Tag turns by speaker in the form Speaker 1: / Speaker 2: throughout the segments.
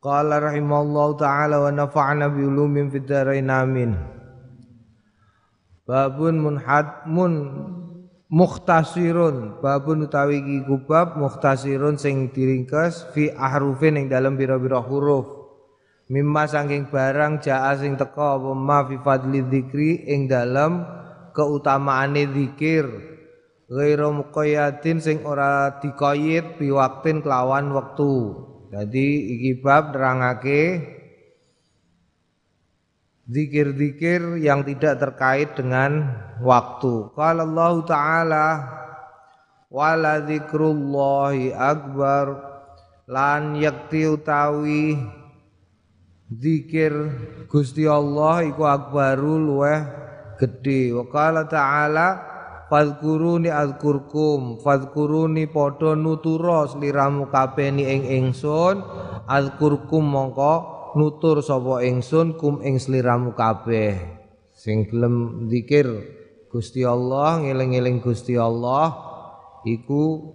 Speaker 1: Qala rahimallahu taala wa nafa'na bi ulumin fid dharain amin. Babun munhad mun mukhtasirun. Babun utawi iki kubab mukhtasirun sing diringkes fi ahrufin ing dalam bira-bira huruf. Mimma saking barang jaa sing teka apa ma fi fadli dzikri ing dalam keutamaane zikir ghairu muqayyatin sing ora dikoyit biwaktin kelawan wektu jadi iki bab nerangake zikir-zikir yang tidak terkait dengan waktu. Qala Allah Ta'ala wala zikrullahi akbar lan yakti utawi zikir Gusti Allah iku akbaru luweh gedhe. Wa qala ta'ala Fadkuruni azkurkum Fadkuruni podo nutura sliramu kabeh ing ingsun Azkurkum mongko nutur sapa ingsun kum ing sliramu kabeh Sing gelem zikir Gusti Allah ngeling-eling Gusti Allah iku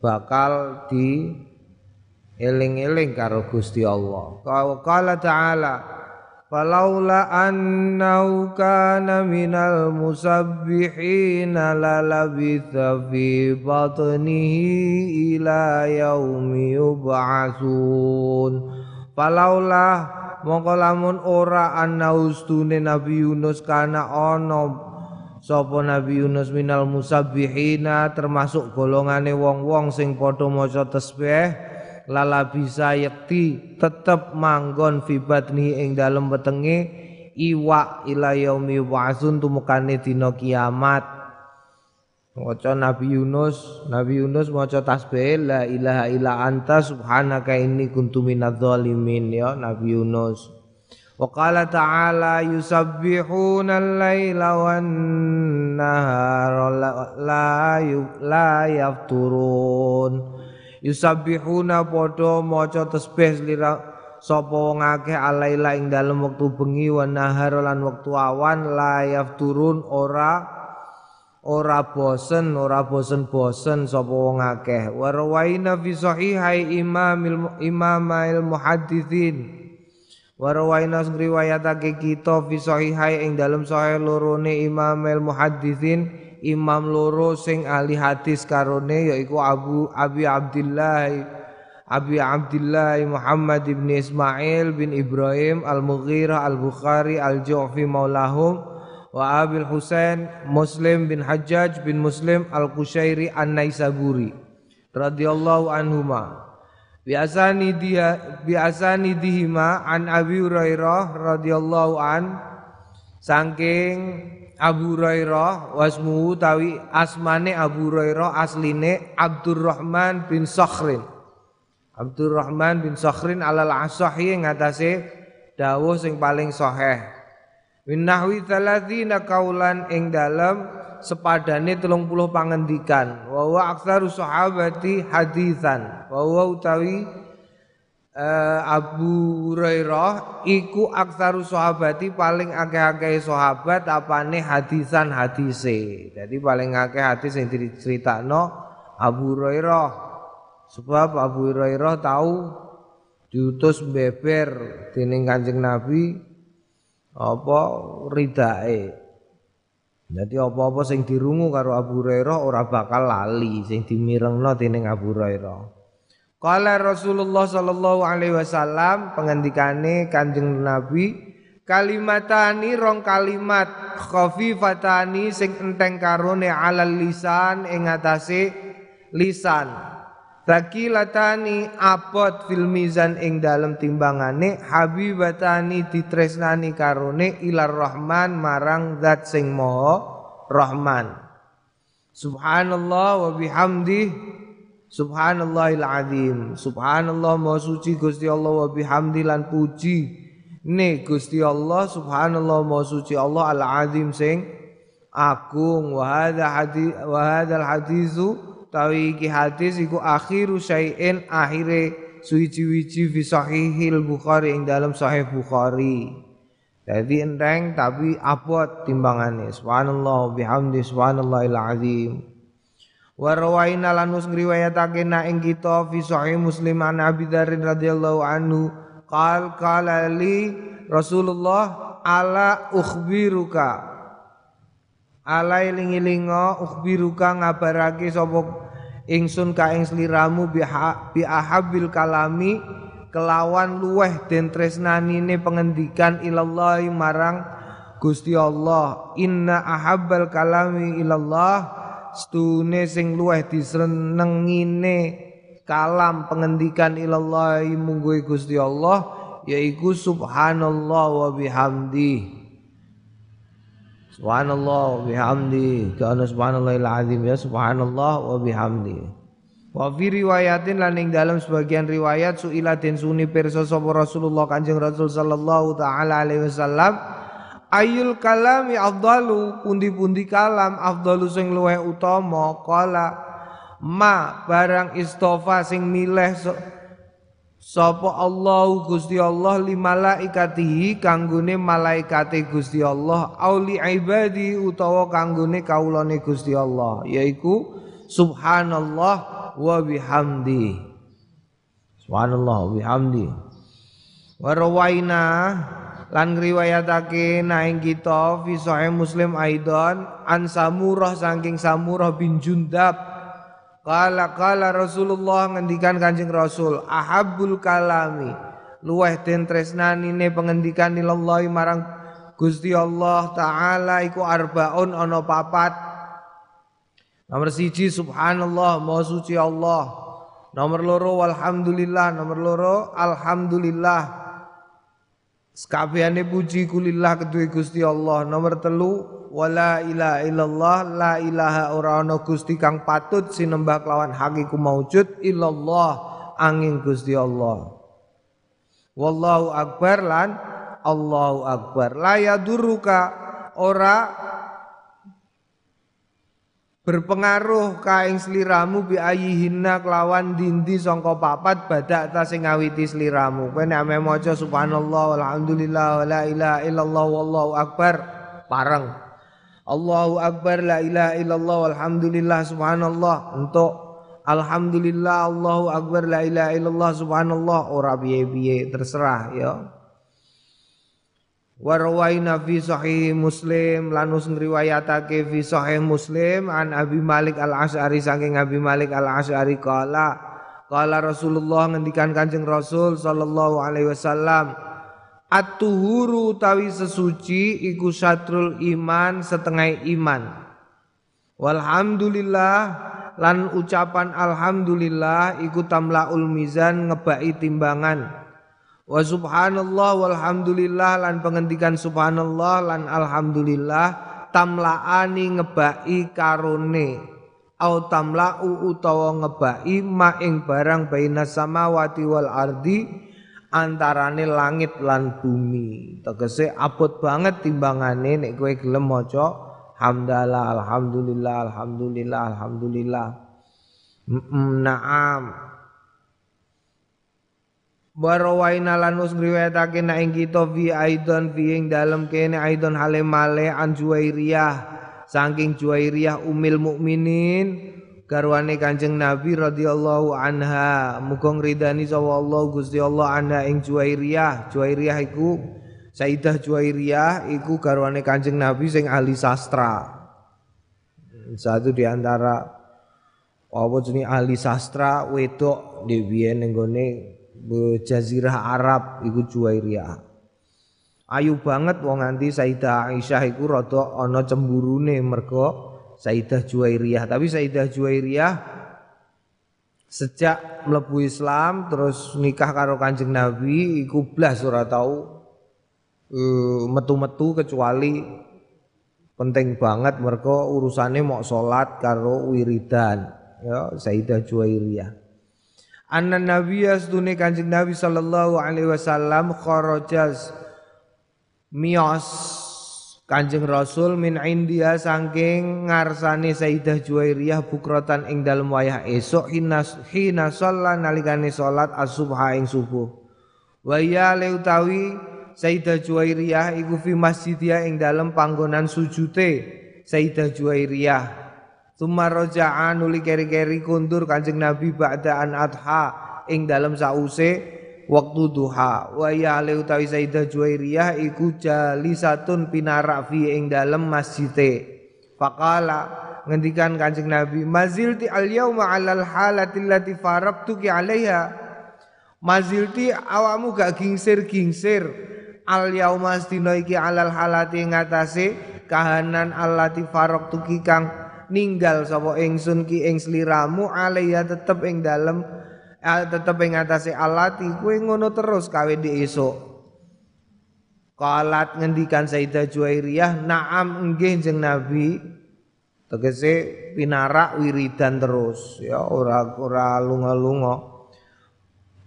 Speaker 1: bakal di eling-eling karo Gusti Allah. Qala ta'ala Falaula annahu kana minal musabbihina lalabitha fi batnihi ila yaumi yub'atsun Falaula mongko lamun ora anna ustune Nabi Yunus kana ana sapa Nabi Yunus minal musabbihina termasuk golongane wong-wong sing padha maca tasbih lala bisa yakti tetep manggon fi batni ing dalem wetenge iwa ila yaumi wa'sun tumukane dina kiamat. Maca Nabi Yunus Nabi Yunus maca tasbih la ilaha illa anta subhanaka inni kuntu minadz zalimin ya Nabi Yunus. Wa qala ta'ala yusabbihuna al-laila wan nahara la la yafturun yusabbihuna padha maca tasbih lira sapa wong akeh alaila ing dalem wektu bengi wa nahar lan wektu awan la yafturun ora ora bosen ora bosen-bosen sapa wong akeh. Wa rawaina fi sahihai imamil imamail muhadditsin wa rawaina ngriwayatake kita fi sahihai ing dalem sahih lorone imamil muhadditsin imam loro sing ahli hadis karone yaiku Abu Abi Abdullah Abi Abdullah Muhammad bin Ismail bin Ibrahim Al-Mughirah Al-Bukhari Al-Ju'fi maulahum wa Abil Husain Muslim bin Hajjaj bin Muslim Al-Qushairi An-Naisaburi radhiyallahu anhuma. Biasani dia biasani dihima an Abi Hurairah radhiyallahu an saking Abu Hurairah wasmu tawi asmane Abu Hurairah asline Abdurrahman bin Sakhrin. Abdurrahman bin Sakhrin alal asahi ngatasé dawuh sing paling sahih. Min nahwi 30 kaulan ing dalem sepadane 30 pangendikan. Wa wa aktsaru sahabati hadisan wa wa utawi uh, Abu Hurairah iku aksaru sahabati paling akeh-akeh sahabat apane hadisan hadise. Jadi paling akeh hadis yang diceritakno Abu Hurairah. Sebab Abu Hurairah tahu diutus beber dening Kanjeng Nabi apa ridae. Jadi apa-apa sing dirungu karo Abu Hurairah ora bakal lali sing dimirengno dening Abu Hurairah. Kala Rasulullah sallallahu alaihi wasallam pengendikane Kanjeng Nabi kalimatani rong kalimat khafifatani sing enteng karone alal lisan ing atase lisan. Takilatani apot fil mizan ing dalem timbangane habibatani ditresnani karone ilar rahman marang zat sing maha rahman. Subhanallah wa bihamdih Subhanallahil azim. Subhanallah maha suci Gusti Allah wa bihamdi lan puji. Ne Gusti Allah subhanallah maha suci Allah al azim sing agung wa hadza hadis wa hadzal hadisu tawi iki hadis iku akhiru syai'in akhire suci-wici fi sahihil Bukhari ing dalam sahih Bukhari. Jadi enteng tapi abot timbangannya. Subhanallah bihamdi subhanallahil azim. Wa rawaina lanus ngriwayatake na ing kita fi sahih Muslim an Abi radhiyallahu anhu qal qala li Rasulullah ala ukhbiruka? Ala iling-ilinga ukhbiruka ngabarake sapa ingsun ka ing sliramu bi ahabil kalami kelawan luweh den tresnanine pengendikan ilallah marang Gusti Allah. Inna ahabbal kalami ilallah stune sing luweh disenengine kalam pengendikan ilallah munggu Gusti Allah yaiku subhanallah wa bihamdi. Subhanallah wa bihamdi. Kana subhanallahil azim ya subhanallah wa bihamdi. Wa fi riwayatin lan ing dalam sebagian riwayat suila den suni pirsa sapa Rasulullah Kanjeng Rasul sallallahu taala alaihi wasallam ayul kalami afdalu pundi-pundi kalam afdalu sing luweh utama kala ma barang istofa sing milih so, sapa Allah Gusti Allah li malaikatihi kanggone malaikate Gusti Allah auli ibadi utawa kanggone kaulane Gusti Allah yaiku subhanallah wa bihamdi. Subhanallah wa bihamdi. Wa rawaina lan ngriwayatake naing kita fi sahih Muslim aidon an Samurah saking Samurah bin Jundab. Kala kala Rasulullah ngendikan Kanjeng Rasul ahabul kalami. Luweh den tresnanine pengendikan ilallahi marang Gusti Allah taala iku arbaun ana papat. Nomor siji subhanallah maha suci Allah. Nomor loro walhamdulillah. Nomor loro alhamdulillah Sekabehane puji kulillah kedue Gusti Allah. Nomor telu wala ilaha illallah la ilaha ora ana Gusti kang patut sinembah kelawan hakiku maujud illallah angin Gusti Allah. Wallahu akbar lan Allahu akbar. La yaduruka ora berpengaruh kaing sliramu bi ayihinna kelawan dindi sangka papat badak ta sing ngawiti sliramu kowe nek ame maca subhanallah walhamdulillah wala ilaha illallah wallahu akbar pareng. Allahu akbar la ilaha illallah walhamdulillah subhanallah untuk alhamdulillah Allahu akbar la ilaha illallah subhanallah ora piye-piye terserah ya Warwaina fi sahih Muslim lanus ngriwayatake fi sahih Muslim an Abi Malik Al Asy'ari saking Abi Malik Al Asy'ari kala kala Rasulullah ngendikan Kanjeng Rasul sallallahu alaihi wasallam At-tuhuru tawi sesuci iku satrul iman setengah iman. Walhamdulillah lan ucapan alhamdulillah iku tamlaul mizan ngebai timbangan Wa subhanallah walhamdulillah lan pengendikan subhanallah lan alhamdulillah tamlaani ngebai karone. Au tamla'u utawa ngebai ma ing barang baina samawati wal ardi antarane langit lan bumi. Tegese abot banget timbangane nek kowe gelem maca hamdalah alhamdulillah alhamdulillah alhamdulillah. Naam Warawaina lanus ngriwayatake nek ing kita fi aidon fi ing dalem kene aidon hale male an Juwairiyah. Saking Juwairiyah umil mukminin garwane Kanjeng Nabi radhiyallahu anha. Muga ngridani sapa Allah Gusti Allah anha ing Juwairiyah. Juwairiyah iku Sayyidah Juwairiyah iku garwane Kanjeng Nabi sing ahli sastra. Satu di antara apa jenenge ahli sastra wedok dhewe ning jazirah Arab iku Juwairiyah. Ayu banget wong nganti Sayyidah Aisyah iku rada ana cemburune mergo Sayyidah Juwairiyah. Tapi Sayyidah Juwairiyah sejak mlebu Islam terus nikah karo Kanjeng Nabi iku blas ora tau metu-metu kecuali penting banget mergo urusane mau salat karo wiridan. ya Sayyidah Juwairiyah Anna Nabiya sedune Kanjeng Nabi sallallahu alaihi wasallam kharajas mios Kanjeng Rasul min India saking ngarsane Sayyidah Juwairiyah bukrotan ing dalem wayah esuk hina hina sholat nalikane salat as-subha ing subuh. Wa ya utawi Sayyidah Juwairiyah iku fi masjidia ing dalem panggonan sujute Sayyidah Juwairiyah. Tsumma raja'a nuli keri-keri kundur Kanjeng Nabi ba'da an adha ing dalem sause waktu duha. Wa ya le utawi Sayyidah Juwairiyah iku jalisatun pinarak fi ing dalem masjide. Faqala ngendikan Kanjeng Nabi mazilti al yauma alal halati allati faraqtuki alaiha? Mazilti awamu gak gingsir-gingsir. Al yauma stino iki alal halati ngatasé kahanan allati faraqtuki kang ninggal sapa ingsun ki ing sliramu alaiha tetep ing dalem tetep ing atase alati kuwe ngono terus kawe di esuk. Kalat ngendikan Sayyidah Juwairiyah Naam nggih jeng Nabi. Tegese pinarak wiridan terus. Ya ora ora lunga-lunga.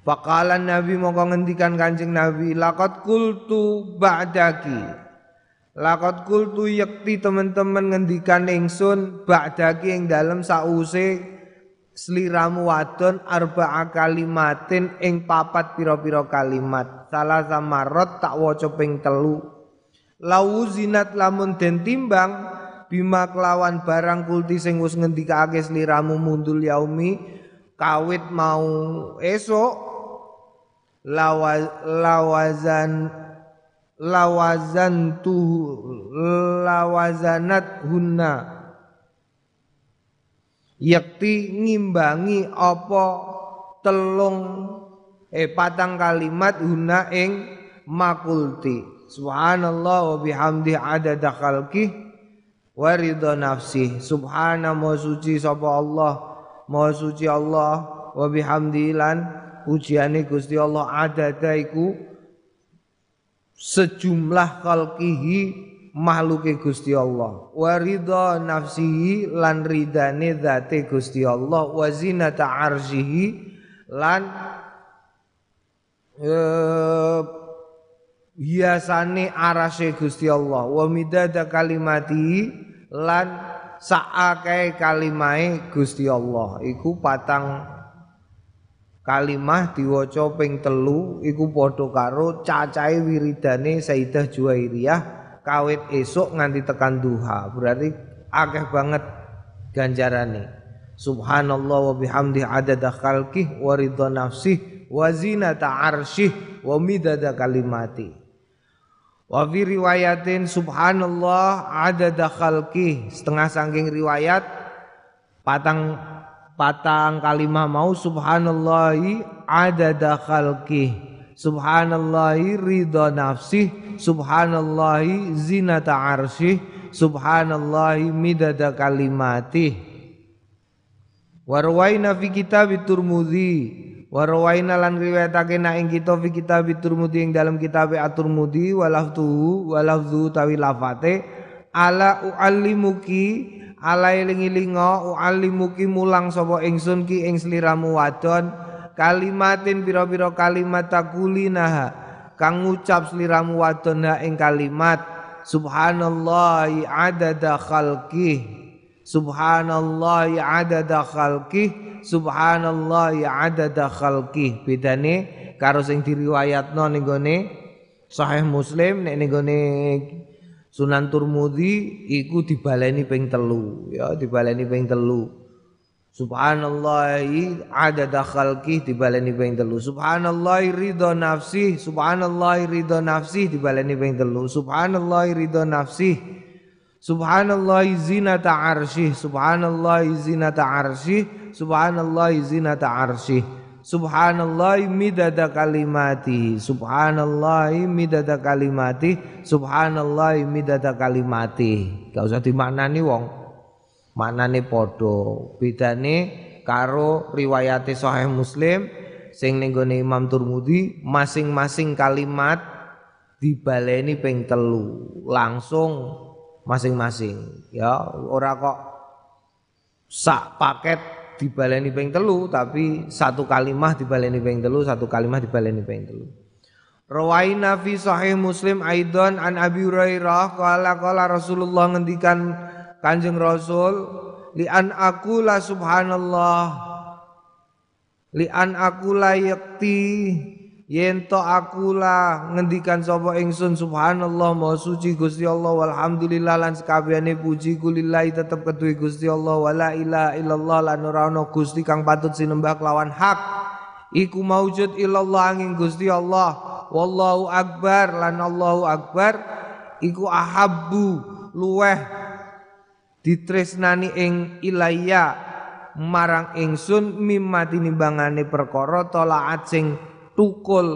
Speaker 1: Fakalan Nabi mongko ngendikan Kanjeng Nabi laqad kultu ba'daki Laqad kultu yakti teman-teman ngendikan ingsun ba'daki ing dalem sause sliramu wadon arba'a kalimatin ing papat pira-pira kalimat. Salah samarot tak waca ping telu. Lau zinat lamun den timbang bima kelawan barang kulti sing wis ngendikake sliramu mundul yaumi kawit mau esok lawazan lawazan tu lawazanat hunna yakti ngimbangi apa telung eh patang kalimat huna ing makulti. Subhanallah wa bihamdi adada khalqi wa ridha nafsi. Subhana ma suci sapa Allah. Ma suci Allah wa bihamdi lan pujiane Gusti Allah adada iku sejumlah khalqihi makhluke Gusti Allah. Wa ridha nafsihi lan ridane zate Gusti Allah. Wa zinata arsyihi lan uh, hiasane arase Gusti Allah. Wa midada kalimati lan saake kalimahe Gusti Allah. Iku patang kalimah diwaca ping telu iku padha karo cacahe wiridane Sayyidah Juwairiyah kawit esok nganti tekan duha. Berarti akeh banget ganjarane. Subhanallah wa bihamdi adada khalqih wa ridha nafsih wa zinata arsyih wa midada kalimati. Wa fi riwayatin subhanallah adada khalqih. Setengah sangking riwayat patang patang kalimah mau subhanallahi adada khalqih subhanallahi ridha nafsih. Subhanallahi zinata arsyih subhanallahi midada kalimatih. Warwaina fi kitab turmudi warwaina lan riwayatake na ing kita fi kitab turmudi ing dalam kitab at-turmudi walaftuhu walafzu tawi lafate. Ala uallimuki ala eling-elinga uallimuki mulang sapa ingsun ki ing sliramu wadon. Kalimatin pira-pira kalimat takulinaha kang ngucap sliramu wadona ing kalimat. Subhanallahi adada khalqih. Subhanallahi adada khalqih. Subhanallahi adada khalqih. Bedane karo sing diriwayatno ning gone sahih muslim nek ning Sunan Turmudi iku dibaleni ping telu ya dibaleni ping telu Subhanallahi adada khalqih dibaleni ping telu. Subhanallahi ridho nafsi, subhanallahi ridho nafsi dibaleni ping telu. Subhanallahi ridho nafsi. Subhanallahi zinata arsyih, subhanallahi zinata arsyih, subhanallahi zinata arsyih. Subhanallahi midada kalimati, subhanallahi midada kalimati, subhanallahi midada kalimati. Gak usah dimaknani wong. Maknane padha. Bedane karo riwayate sahih Muslim sing ning Imam Turmudi masing-masing kalimat dibaleni ping telu. Langsung masing-masing. Ya ora kok sak paket dibaleni ping telu tapi satu kalimah dibaleni ping telu satu kalimah dibaleni ping telu. Rawaina fi sahih Muslim aidon an Abi Hurairah qala qala Rasulullah ngendikan Kanjeng Rasul li an aqula subhanallah li an aqula yakti yen to akula ngendikan sapa ingsun subhanallah maha suci Gusti Allah walhamdulillah lan sekabehane puji kulillahi tetep kedue Gusti Allah wala ilaha illallah lan ora ana Gusti kang patut sinembah kelawan hak. Iku maujud illallah angin Gusti Allah. Wallahu akbar lan Allahu akbar. Iku ahabbu luweh ditresnani ing ilayya marang ingsun mimma tinimbangane perkara tolaat sing tukul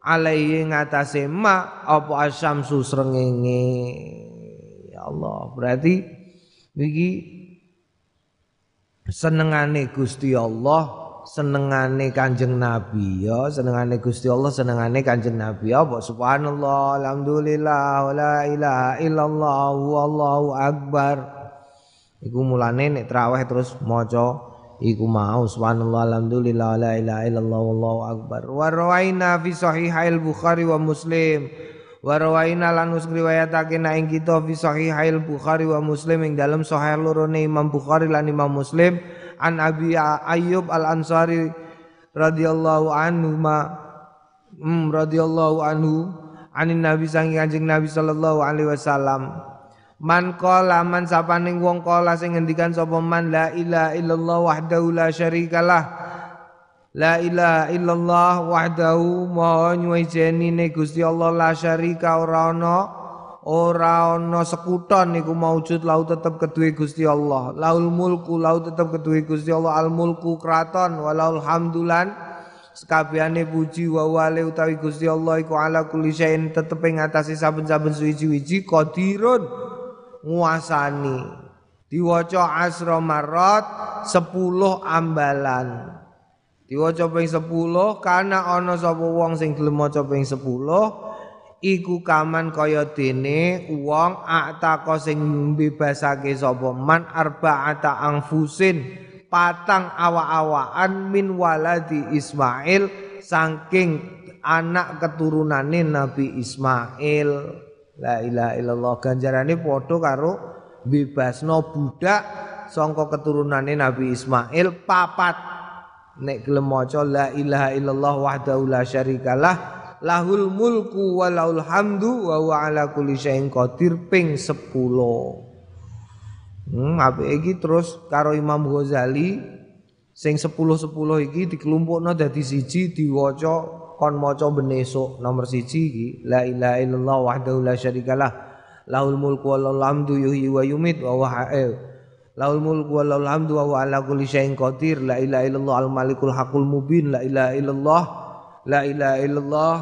Speaker 1: alaihi ngatasé ma apa asyamsu srengenge. Ya Allah berarti iki senengane Gusti Allah senengane Kanjeng Nabi ya senengane Gusti Allah senengane Kanjeng Nabi apa subhanallah alhamdulillah la ilaha illallah wallahu akbar. Iku mulane nek terus maca iku mau subhanallah alhamdulillah la ilaha illallah wallahu akbar. Wa rawaina fi sahihail bukhari wa muslim. Wa rawaina lan riwayatake na ing kita fi sahihail bukhari wa muslim ing dalam sahih lorone imam bukhari lan imam muslim. An abi ayyub al ansari radhiyallahu anhu ma hmm, radhiyallahu anhu anin nabi sangi kanjeng nabi sallallahu alaihi wasallam Man qala man sapaning wong qala sing ngendikan sapa man la ilaha illallah wahdahu la syarikalah. La ilaha illallah wahdahu maha nyuwejeni ne Gusti Allah la syarika ora ana ora ana sekuton niku maujud lau tetep kedue Gusti Allah. Laul mulku lau tetep kedue Gusti Allah al mulku kraton walaul hamdulan sekabehane puji wa wale utawi Gusti Allah iku ala kulli syai'in tetep ing atase saben-saben suwi-wiji qadirun nguasani. Diwaca asra marot 10 ambalan. Diwaca ping 10 kana ana sapa wong sing gelem maca ping 10 iku kaman kaya dene wong ataka sing mbebasake sapa man arba'ata angfusin patang awa-awaan min waladi Ismail saking anak keturunane Nabi Ismail La ilaha illallah. Ganjarane padha karo bebasno budak sangka keturunane Nabi Ismail papat. Nek gelem maca la ilaha illallah wahdahu la syarikalah lahul mulku wa lahul hamdu wa huwa ala kulli syai'in qadir ping 10 hmm apik iki terus karo Imam Ghazali sing 10 10 iki dikelompokno dadi siji diwaca kon maca ben esuk nomor siji iki la ilaha illallah wahdahu la syarikalah lahul mulku wa lahul hamdu yuhyi wa yumit wa huwa lahul mulku wa lahul hamdu wa huwa ala kulli syai'in qadir la ilaha illallah al malikul haqqul mubin la ilaha illallah la ilaha illallah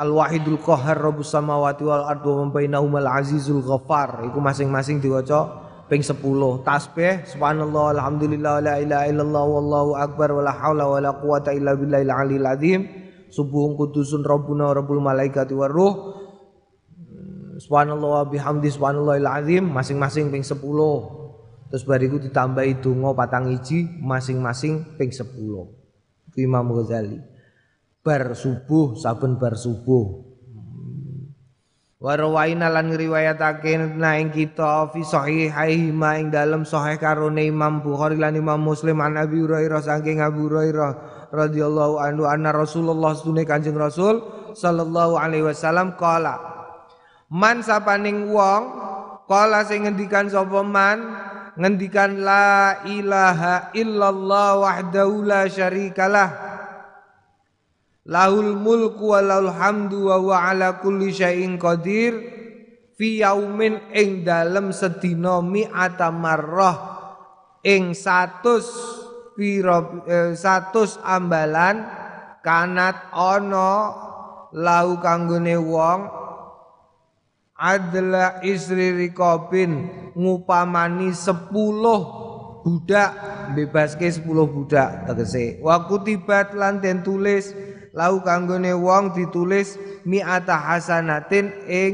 Speaker 1: al wahidul qahhar rabbus samawati wal ardi wa ma bainahumal azizul ghaffar iku masing-masing diwaca ping 10 tasbih subhanallah alhamdulillah la ilaha illallah wallahu akbar wala haula wala quwata illa billahil aliyil azim. Subuhun kudusun rabbuna rabbul malaikati waruh subhanallah wa bihamdi subhanallahil azim. Masing-masing ping 10 terus bariku ditambahi donga patang iji masing-masing ping 10 Imam Ghazali. Bar subuh saben bar subuh Warwaina lan ngriwayatake na ing kita fi sahihaihi ma ing dalem sahih karone Imam Bukhari lan Imam Muslim an Abi Hurairah saking Abu Hurairah radhiyallahu anhu anna Rasulullah sunne Kanjeng Rasul sallallahu alaihi wasallam qala Man sapaning wong qala sing ngendikan sapa man? Ngendikan la ilaha illallah wahdahu la syarikalah Lahul mulku wa lahul hamdu wa huwa ala kulli syai'in qadir fi yaumin ing dalem sedina mi'ata marrah ing 100 pira 100 eh, ambalan kanat ana lau kanggone wong adla isri rikobin ngupamani 10 budak bebaske 10 budak tegese. Wa kutibat lan den tulis lau kanggone wong ditulis mi'ata hasanatin ing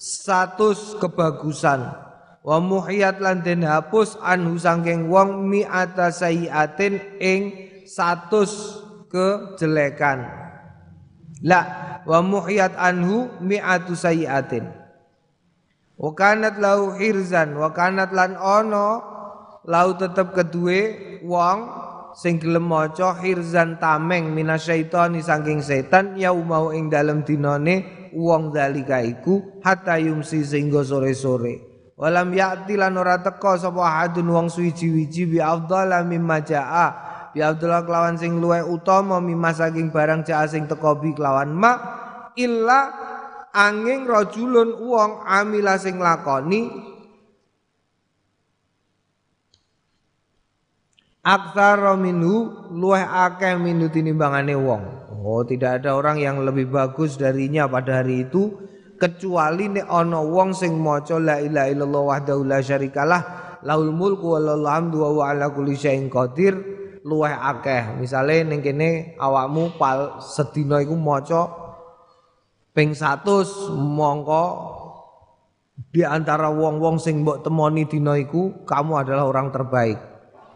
Speaker 1: status kebagusan. Wa muhiyat lan den hapus anhu sangking wong mi'ata sayiatin ing satus kejelekan. La wa muhiyat anhu mi'atu sayiatin. Wa kanat lau hirzan wa kanat lan ono lau tetep kedue wong sing gelem maca hirzan tameng minasyaitani saking setan yaumau ing dalem dinane wong dalika iku hatta yumsi sehingga sore-sore Walam ya'ti lan ora teka sapa hadun wong suwiji-wiji bi afdhala mimma jaa. Bi afdhala kelawan sing luwih utama mimma saking barang jaa sing teka bi kelawan ma illa angin rajulun wong amila sing lakoni Aksara minhu luweh akeh minhu tinimbangane wong. Oh, tidak ada orang yang lebih bagus darinya pada hari itu kecuali nek ana wong sing maca la ilaha illallah wahdahu la syarikalah laul mulku wa lahul hamdu wa ala kulli syai'in qadir. Luweh akeh. Misale ning kene awakmu pal sedina iku maca ping 100 mongko di antara wong-wong sing mbok temoni dina iku kamu adalah orang terbaik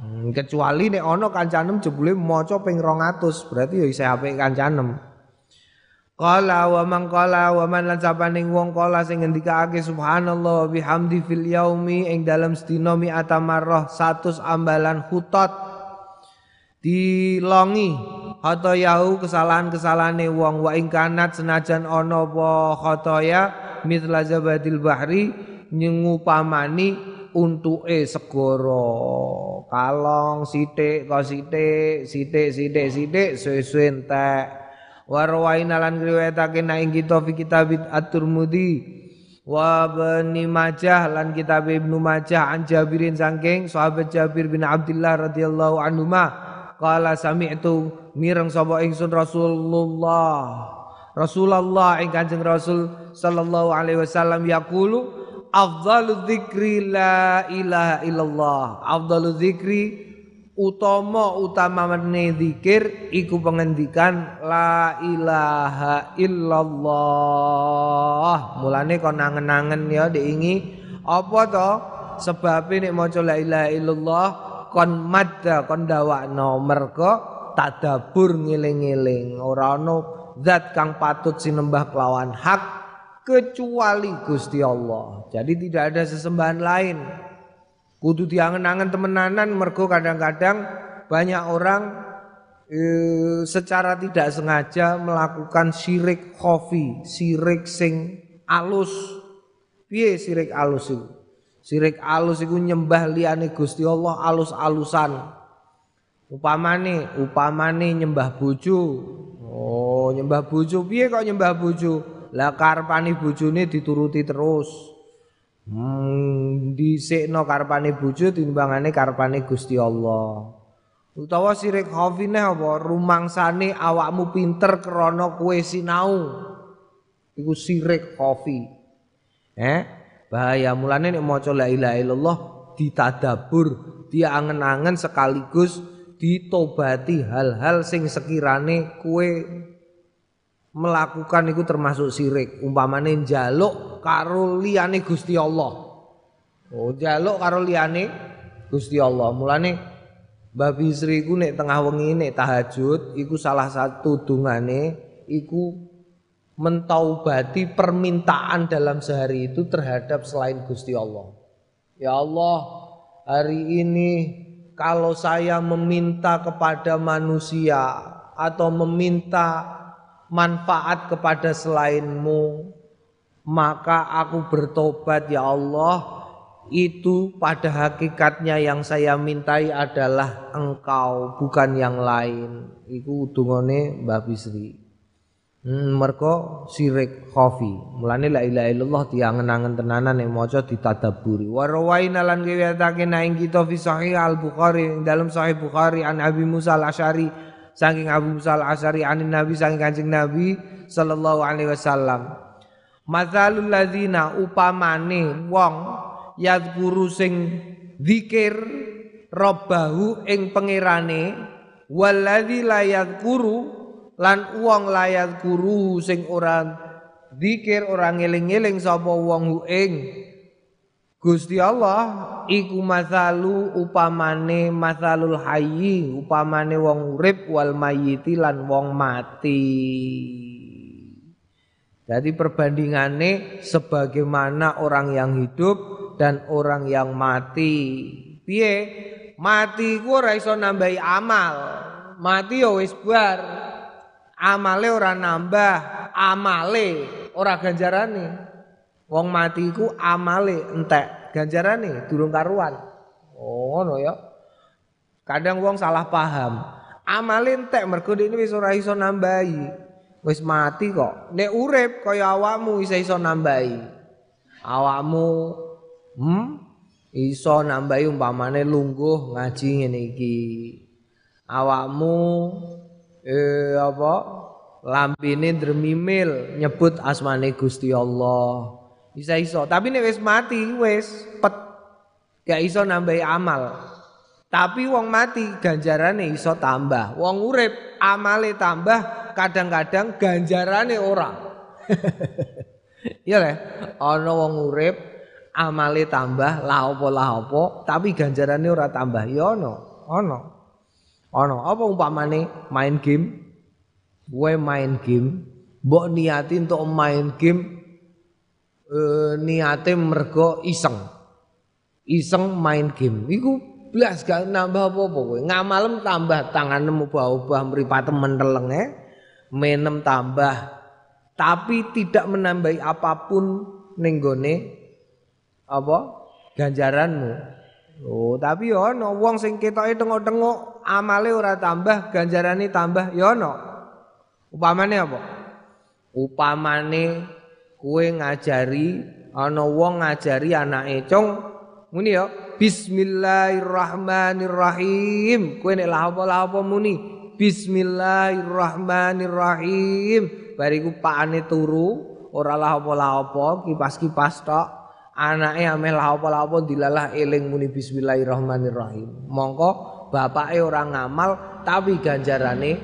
Speaker 1: hmm, kecuali nek ana kancanem jebule maca ping 200 berarti ya isih apik kancanem. Qala wa man qala wa man lan sapaning wong qala sing ngendikake subhanallah bihamdi fil yaumi ing dalam sedina mi atamarrah 100 ambalan khutat dilongi atau yahu kesalahan-kesalahane wong. Wa ing senajan ana apa khotoya mitla zabadil bahri nyengupamani untuke segara. Kalong sithik kok sithik sithik sithik sithik suwe-suwe entek. Warwaina lan riwayatake ing kita fi kitab at-Tirmidzi wa Majah lan kitab Ibnu Majah an Jabirin sangking sahabat Jabir bin Abdullah radhiyallahu anhu ma qala sami'tu mireng sapa ingsun Rasulullah. Rasulullah ing Kanjeng Rasul sallallahu alaihi wasallam yaqulu afdalu dzikri la ilaha illallah. Afdalu dzikri utama utamane zikir iku pengendikan la ilaha illallah. Mulane kon nangen-nangen ya diingi apa to? Sebab nek maca la ilaha illallah kon madda kon dawakno mergo tadabur ngiling-ngiling. Ora ana zat kang patut sinembah kelawan hak kecuali Gusti Allah jadi tidak ada sesembahan lain kudu diangen-angen temenanan mergo kadang-kadang banyak orang e, secara tidak sengaja melakukan syirik khofi, syirik sing alus. Piye syirik alus itu? Syirik alus itu nyembah liyane Gusti Allah alus-alusan. Upamane, upamane nyembah bojo. Oh, nyembah bojo piye kok nyembah bojo? Lah karpane bojone dituruti terus. Hmm, dhisikno karpane bojo timbangane karpane Gusti Allah. Utawa sirik khafine apa rumangsane awakmu pinter krana kowe sinau. Iku sirik khafi. Eh, bahaya mulane nek maca la ilaha illallah ditadabur, diangen-angen sekaligus ditobati hal-hal sing sekirane kowe melakukan itu termasuk sirik umpamane njaluk karo liyane Gusti Allah. Oh njaluk karo liyane Gusti Allah. Mulane Mbah Bisri ku nek tengah wengi nek tahajud iku salah satu dungane iku mentaubati permintaan dalam sehari itu terhadap selain Gusti Allah. Ya Allah, hari ini kalau saya meminta kepada manusia atau meminta manfaat kepada selainmu maka aku bertobat ya Allah. Itu pada hakikatnya yang saya mintai adalah engkau bukan yang lain. Iku dungane Mbah Bisri. Hmm, mergo sirik khofi. Mulane la ilaha illallah diangen-angen tenanan yang maca ditadaburi. Wa rawaina lan riwayatake ing kita fi sahih al Bukhari dalam sahih Bukhari an Abi Musa al Asy'ari saking Abu Musa al-Asy'ari anin Nabi saking Kanjeng Nabi sallallahu alaihi wasallam. Mazalul ladzina upamane wong yadhkuru sing zikir robbahu ing pangerane waladzi la yadhkuru lan wong la yadhkuru sing ora zikir ora ngeling-eling sapa wong ing Gusti Allah iku masalu upamane masalul hayyi upamane wong urip wal mayyiti lan wong mati. Jadi perbandingannya sebagaimana orang yang hidup dan orang yang mati. Piye? Mati ku ora iso nambahi amal. Mati ya wis bar. Amale ora nambah, amale ora ganjarane. Wong mati ku amale entek, ganjarane durung karuan. Oh, ngono ya. Kadang wong salah paham. Amale entek mergo ini wis ora iso nambahi. Wis mati kok. Nek urip kaya awakmu iso iso nambahi. Awakmu hmm iso nambahi umpamane lungguh ngaji ngene iki. Awakmu eh apa? Lampine dremimil nyebut asmane Gusti Allah. Bisa iso, tapi nek wis mati wis pet gak iso nambahi amal. Tapi wong mati ganjarane iso tambah. Wong urip amale tambah, kadang-kadang ganjarane ora. Iya le, ana wong urip amale tambah la apa la apa, tapi ganjarane ora tambah. Ya ana, ana. Ana apa umpamane main game? Gue main game, mbok niati untuk main game eh, niate mergo iseng. Iseng main game. Iku blas gak nambah apa-apa kowe. Ngamalem tambah tanganmu ubah-ubah mripat mentelenge, menem tambah. Tapi tidak menambahi apa pun ning gone apa? ganjaranmu. Oh, tapi yo ana wong sing ketoke tengok-tengok amale ora tambah, ganjarane tambah yo ana. Upamane apa? Upamane kue ngajari ana wong ngajari anake cung. Muni ya bismillahirrahmanirrahim. Kue nek lapo-lapo muni? Bismillahirrahmanirrahim. Bariku pakane turu ora lapo-lapo kipas-kipas tok. Anake ameh lapo-lapo dilalah eling muni bismillahirrahmanirrahim. Mongko bapake ora ngamal tapi ganjarane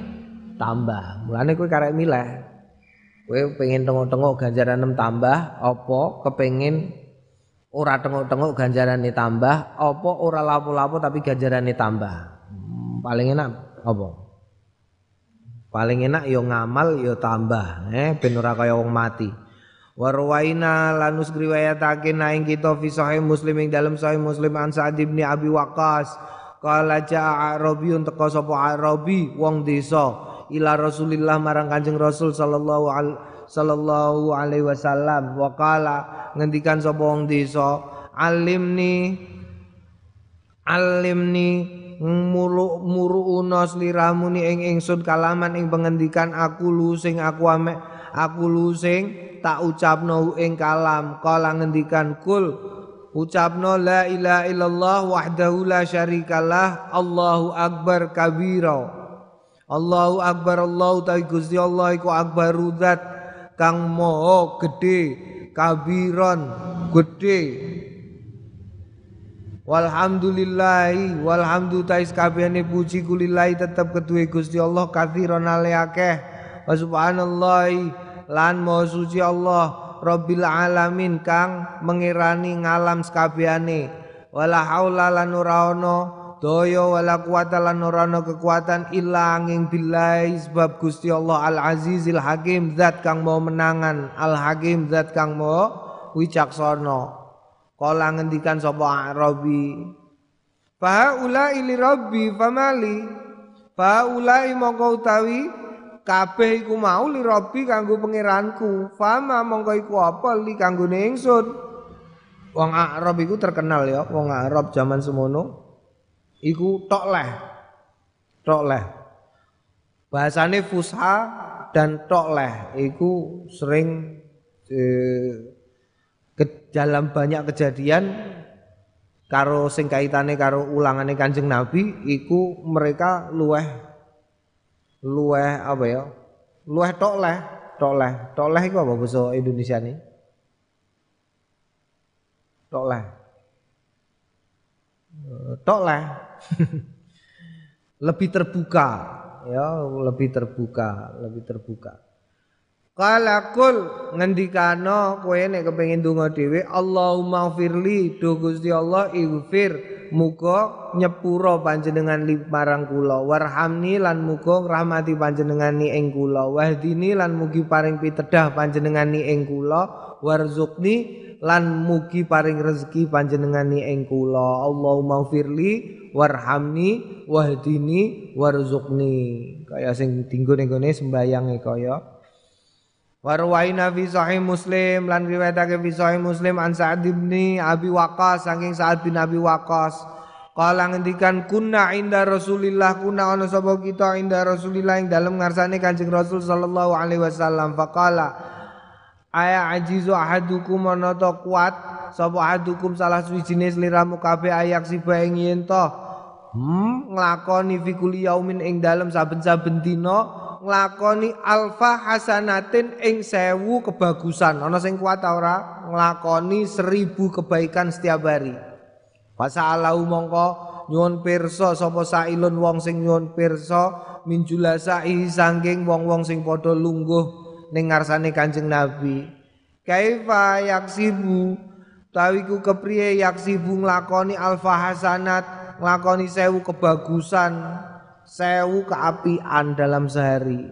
Speaker 1: tambah. Mulane kowe karek milih Kowe pengen tengok-tengok ganjaran nem tambah apa kepengin ora tengok-tengok ganjaran ini tambah apa ora lapo-lapo tapi ganjaran ini tambah. Hmm, paling enak apa? Paling enak yo ngamal yo tambah, eh ben ora kaya wong mati. Warwaina lanus riwayatake naing kita fi sahih Muslim ing dalam sahih Muslim an Sa'd bin Abi Waqqas qala ja'a Arabi teko sapa Arabi wong desa ila Rasulillah marang Kanjeng Rasul sallallahu alaihi sallallahu alaihi wasallam. Wa qala ngendikan sapa wong desa alimni alimni muru muru unos liramuni ing ingsun kalaman ing pengendikan aku lu sing aku ame aku lu sing tak ucapno ing kalam. Kala ngendikan kul ucapno la ilaha illallah wahdahu la syarikalah Allahu akbar kabira Allahu akbar Allahu ta'ala Gusti Allah iku akbar zat. Kang moho gede kabiron gede Walhamdulillahi walhamdu tais kabehane puji kulillahi tetep keduwe Gusti Allah kathiron ale akeh. Wa subhanallahi lan maha suci Allah Rabbil alamin kang mengirani ngalam sekabehane. Wala haula lan ora ana Daya wala kuwata lan ora kekuatan illa angin billahi sebab Gusti Allah Al Azizil Hakim zat kang mau menangan Al Hakim zat kang mau wicaksana. Kala ngendikan sapa Arabi Fa ulai li rabbi famali Fa ulai mongko utawi kabeh iku mau li rabbi kanggo pangeranku. Fama mongko iku apa li kanggo ingsun. Wong Arab iku terkenal ya, wong Arab zaman semono iku tok leh. Tok leh. Bahasane fusha dan tok leh iku sering eh, ke dalam banyak kejadian karo sing kaitane karo ulangane Kanjeng Nabi iku mereka luweh luweh apa ya? Luweh tok leh, tok leh. Tok leh iku apa bahasa Indonesia nih? Tok leh. Tok leh lebih terbuka ya lebih terbuka lebih terbuka. Kala ngendikano kowe nek kepengin donga dhewe Allahumma firli do Gusti Allah ighfir. Muga nyepuro panjenengan marang kula. Warhamni lan muga rahmati panjenengan ni ing kula. Wahdini lan mugi paring pitedah panjenengan ni ing kula. Warzuqni lan mugi paring rezeki panjenengan ni ing kula. Allahumma firli warhamni wahdini warzuqni. Kaya sing dinggo ning sembayange kaya. Warwaina fi sahih Muslim lan riwayatake fi sahih Muslim an Sa'ad bin Abi Waqqas saking Sa'ad bin Abi Waqqas Kala ngendikan kunna inda Rasulillah kunna ana sapa kita inda Rasulillah ing dalem ngarsane Kanjeng Rasul sallallahu alaihi wasallam. Faqala aya ajizu ahadukum ana ta kuat sapa ahadukum salah suwijine sliramu kabeh ayak siba ing yen to hmm nglakoni fi kulli yaumin ing dalem saben-saben dina nglakoni alfa hasanatin ing sewu kebagusan. Ana sing kuat ora nglakoni seribu kebaikan setiap hari. Fasalahu mongko nyuwun pirsa sapa sailun wong sing nyuwun pirsa min julasai saking wong-wong sing padha lungguh ning ngarsane Kanjeng Nabi. Kaifa yaksibu tawiku kepriye yaksibu nglakoni alfa hasanat nglakoni sewu kebagusan sewu keapian dalam sehari.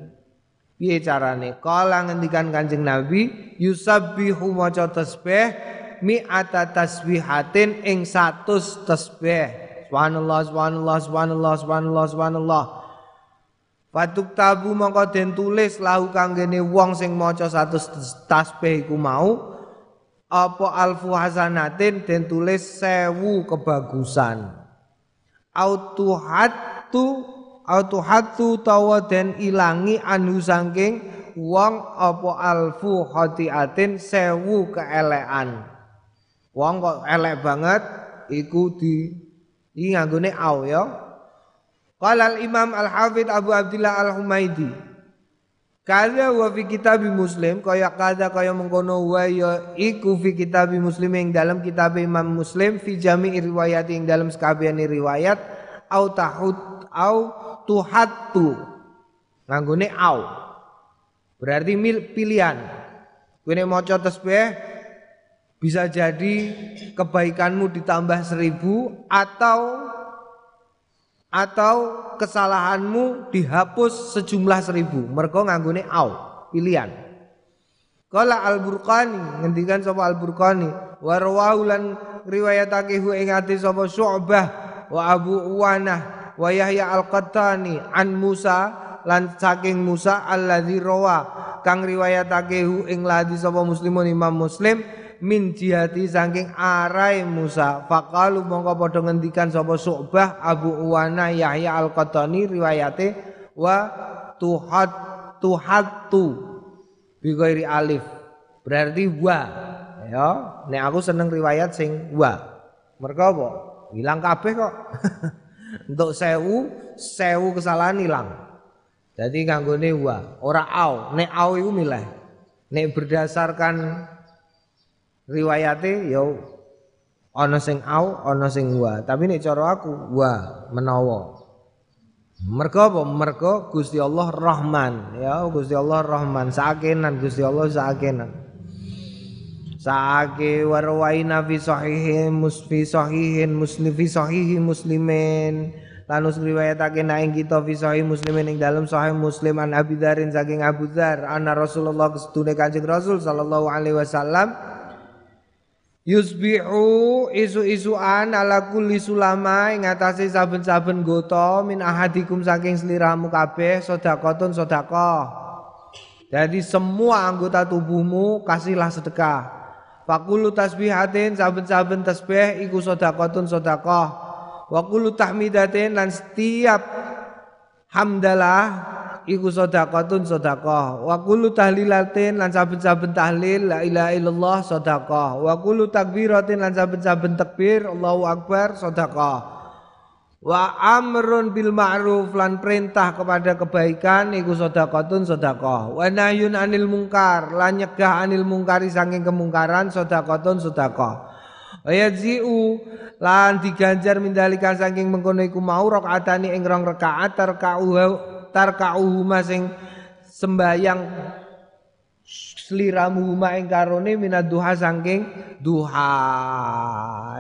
Speaker 1: Piye carane? Kala ngendikan Kanjeng Nabi, yusabbihu maca tasbih mi'ata tasbihatin ing 100 tasbih. Subhanallah subhanallah subhanallah subhanallah subhanallah. Fatuk tabu mongko den tulis lahu kanggene wong sing maca 100 tasbih iku mau apa alfu hasanatin den tulis sewu kebagusan. Autuhatu autu hatu tawa den ilangi anu sangking wong apa alfu khatiatin sewu keelekan wong kok elek banget iku di iki nganggone au ya Qala al-Imam Al-Hafidh Abu Abdullah Al-Humaidi Kada wa fi kitab Muslim kaya kada kaya mengkono wa ya iku fi kitab Muslim ing dalam kitab Imam Muslim fi jami' riwayat ing dalam sekabehane riwayat au tahud au tuhatu. Nganggone au. Berarti mil pilihan. Kowe maca tasbih bisa jadi kebaikanmu ditambah seribu atau atau kesalahanmu dihapus sejumlah seribu. Mereka nganggone au pilihan. Kala Al-Burqani ngendikan sapa Al-Burqani wa rawahu lan riwayatake hu ing ati sapa Syu'bah wa Abu Uwanah wa Yahya al-Qattani an Musa lan saking Musa alladzi rawa. Kang riwayatake hu ing ladi sapa muslimun Imam Muslim min jihati saking arai Musa. Faqalu mongko padha ngendikan sapa Su'bah Abu Uwana Yahya al-Qattani riwayate wa tuhat tuhatu bi ghairi alif. Berarti wa. Ya nek aku seneng riwayat sing wa. Mergo apa? Hilang kabeh kok. Untuk sewu, sewu kesalahan hilang. Jadi nganggone wa, ora au. Nek au iku milih. Nek berdasarkan riwayate ya ana sing au, ana sing wa. Tapi nek cara aku wa menawa. Mergo apa? Mergo Gusti Allah Rahman, ya Gusti Allah Rahman, sakenan Gusti Allah sakenan. Sa'ake warwaina fi sahihin musfi sahihin muslim fi sahihi muslimin Lanus riwayatake na ing kita fi sahih muslimin ing dalam sahih muslim an Abi Dzarin saking Abu Dzar anna Rasulullah kesetune Kanjeng Rasul sallallahu alaihi wasallam Yusbihu isu-isuan ala kulli sulama ing atase saben-saben gota min ahadikum saking sliramu kabeh sedekahun sedekah. Jadi semua anggota tubuhmu kasihlah sedekah. Fakulu tasbihatin saben-saben tasbih iku sedekahun sedekah. Wa kullu tahmidatin lan setiap hamdalah iku sedekahun sedekah. Wa kullu tahlilatin lan saben-saben tahlil la ilaha illallah sedekah. Wa kullu takbiratin lan saben-saben takbir Allahu akbar sedekah wa amrun bil ma'ruf lan perintah kepada kebaikan iku sedekahun sedekah wa nahyun anil mungkar lan nyegah anil mungkari saking kemungkaran sedekahun sedekah Ayadziu lan diganjar mindalikan saking mengkono iku mau rakaatani ing rong rakaat tarka'uhu tarka'uhu sing sembayang sliramu huma ing karone minad duha saking duha.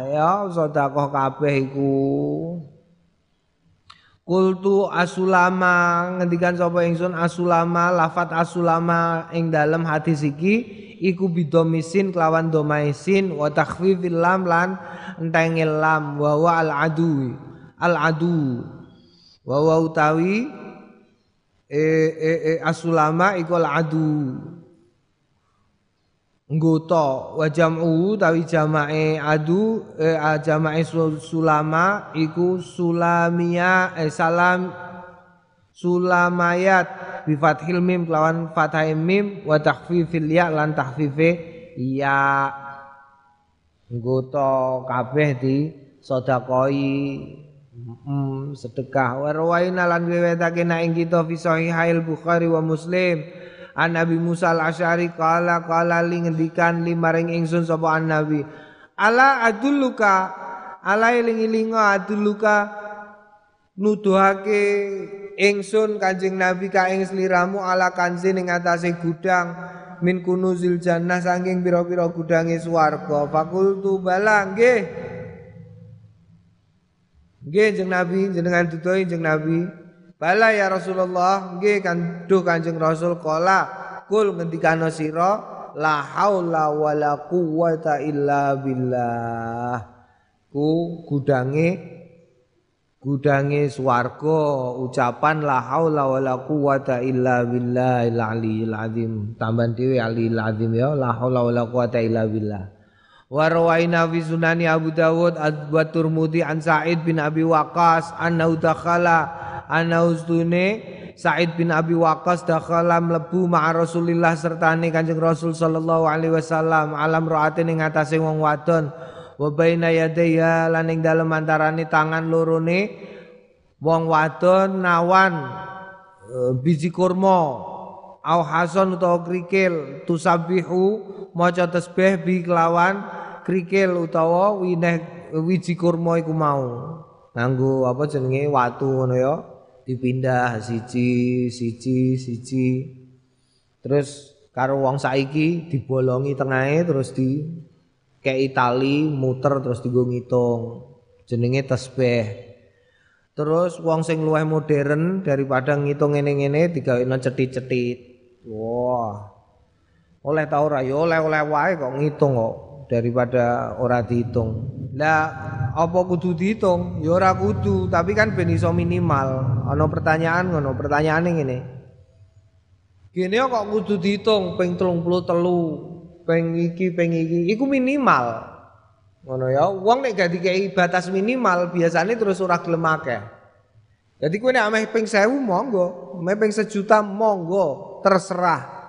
Speaker 1: Ya sedekah kabeh iku. Kultu asulama ngendikan sapa ingsun asulama lafat asulama ing dalam hadis iki iku bidomisin kelawan domaisin wa takhfifil lam lan entengil lam wa wa al adu al adu wa wa utawi e, e, e asulama iku al adu nggoto wa jam'u tawi jamae adu eh, jamae sulama iku sulamia eh, salam sulamayat bi fathil mim kelawan fathai mim wa takhfifil ya lan takhfife ya. Nggoto kabeh di sedekoi hmm, sedekah wa rawaina lan riwayatake nek ing kita fi sahihail bukhari wa muslim An Nabi Musa al-Asy'ari kala kala li ngendikan limaring ingsun sapa an Nabi. Ala adulluka ala eling-elinga adulluka nuduhake ingsun Kanjeng Nabi ka ing sliramu ala kanzi ning atase gudang min kunuzil jannah saking pira-pira gudange swarga. Fakultu bala nggih. Nggih Kanjeng Nabi jenengan dudohi Kanjeng Nabi. Bala ya Rasulullah, nggih kan duh Kanjeng Rasul kala kul ngendikano sira la haula wala quwata illa billah. Ku gudange gudange swarga ucapan la haula wala quwata illa billahil aliyil azim. Tambahan dhewe aliyil azim ya la haula wala quwata illa billah. Wa rawaina fi sunani Abu Dawud wa Turmudi an Sa'id bin Abi Waqqas annahu dakhala ustune Said bin Abi Waqqas dakhala mlebu ma'a Rasulillah sertane Kanjeng Rasul sallallahu alaihi wasallam alam raate ning atase wong wadon. Wa baina yadayya lan ing dalem antarane tangan lorone wong wadon nawan e, biji kurma au hasan utawa krikil tusabihu maca tasbih bi kelawan krikil utawa wineh wiji kurma iku mau. Nganggo apa jenenge? Watu ngono ya. Dipindah siji siji siji. Terus karo wong saiki dibolongi tengahe terus di kayak tali muter terus digo ngitung. Jenenge tasbih terus wong sing luwih modern daripada ngitung ngene-ngene digaweno cetit-cetit wah oleh tau ora ya oleh-oleh wae kok ngitung kok daripada ora dihitung lah apa kudu dihitung? Ya ora kudu, tapi kan ben iso minimal. Ana pertanyaan ngono, pertanyaane ngene. Gene kok kudu dihitung ping 33, ping iki, ping iki. Iku minimal. Ngono ya. Wong nek gak dikei batas minimal, biasanya terus ora gelem akeh. Jadi kowe nek ameh ping 1000 monggo, ameh ping sejuta monggo, terserah.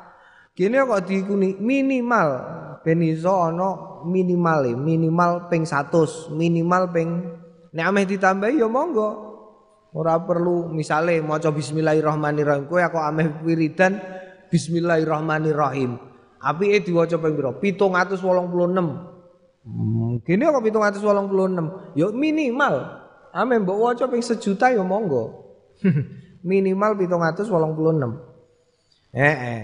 Speaker 1: Gene kok diikuni minimal ben ana minimal e, minimal ping 100, minimal ping nek ameh ditambahi ya monggo. Ora perlu misale maca bismillahirrahmanirrahim. Kowe kok ameh wiridan bismillahirrahmanirrahim. Apike diwaca ping pira? 786. Hmm, kene kok 786? Ya minimal. Ameh mbok waca ping sejuta ya monggo. minimal 786. Eh eh.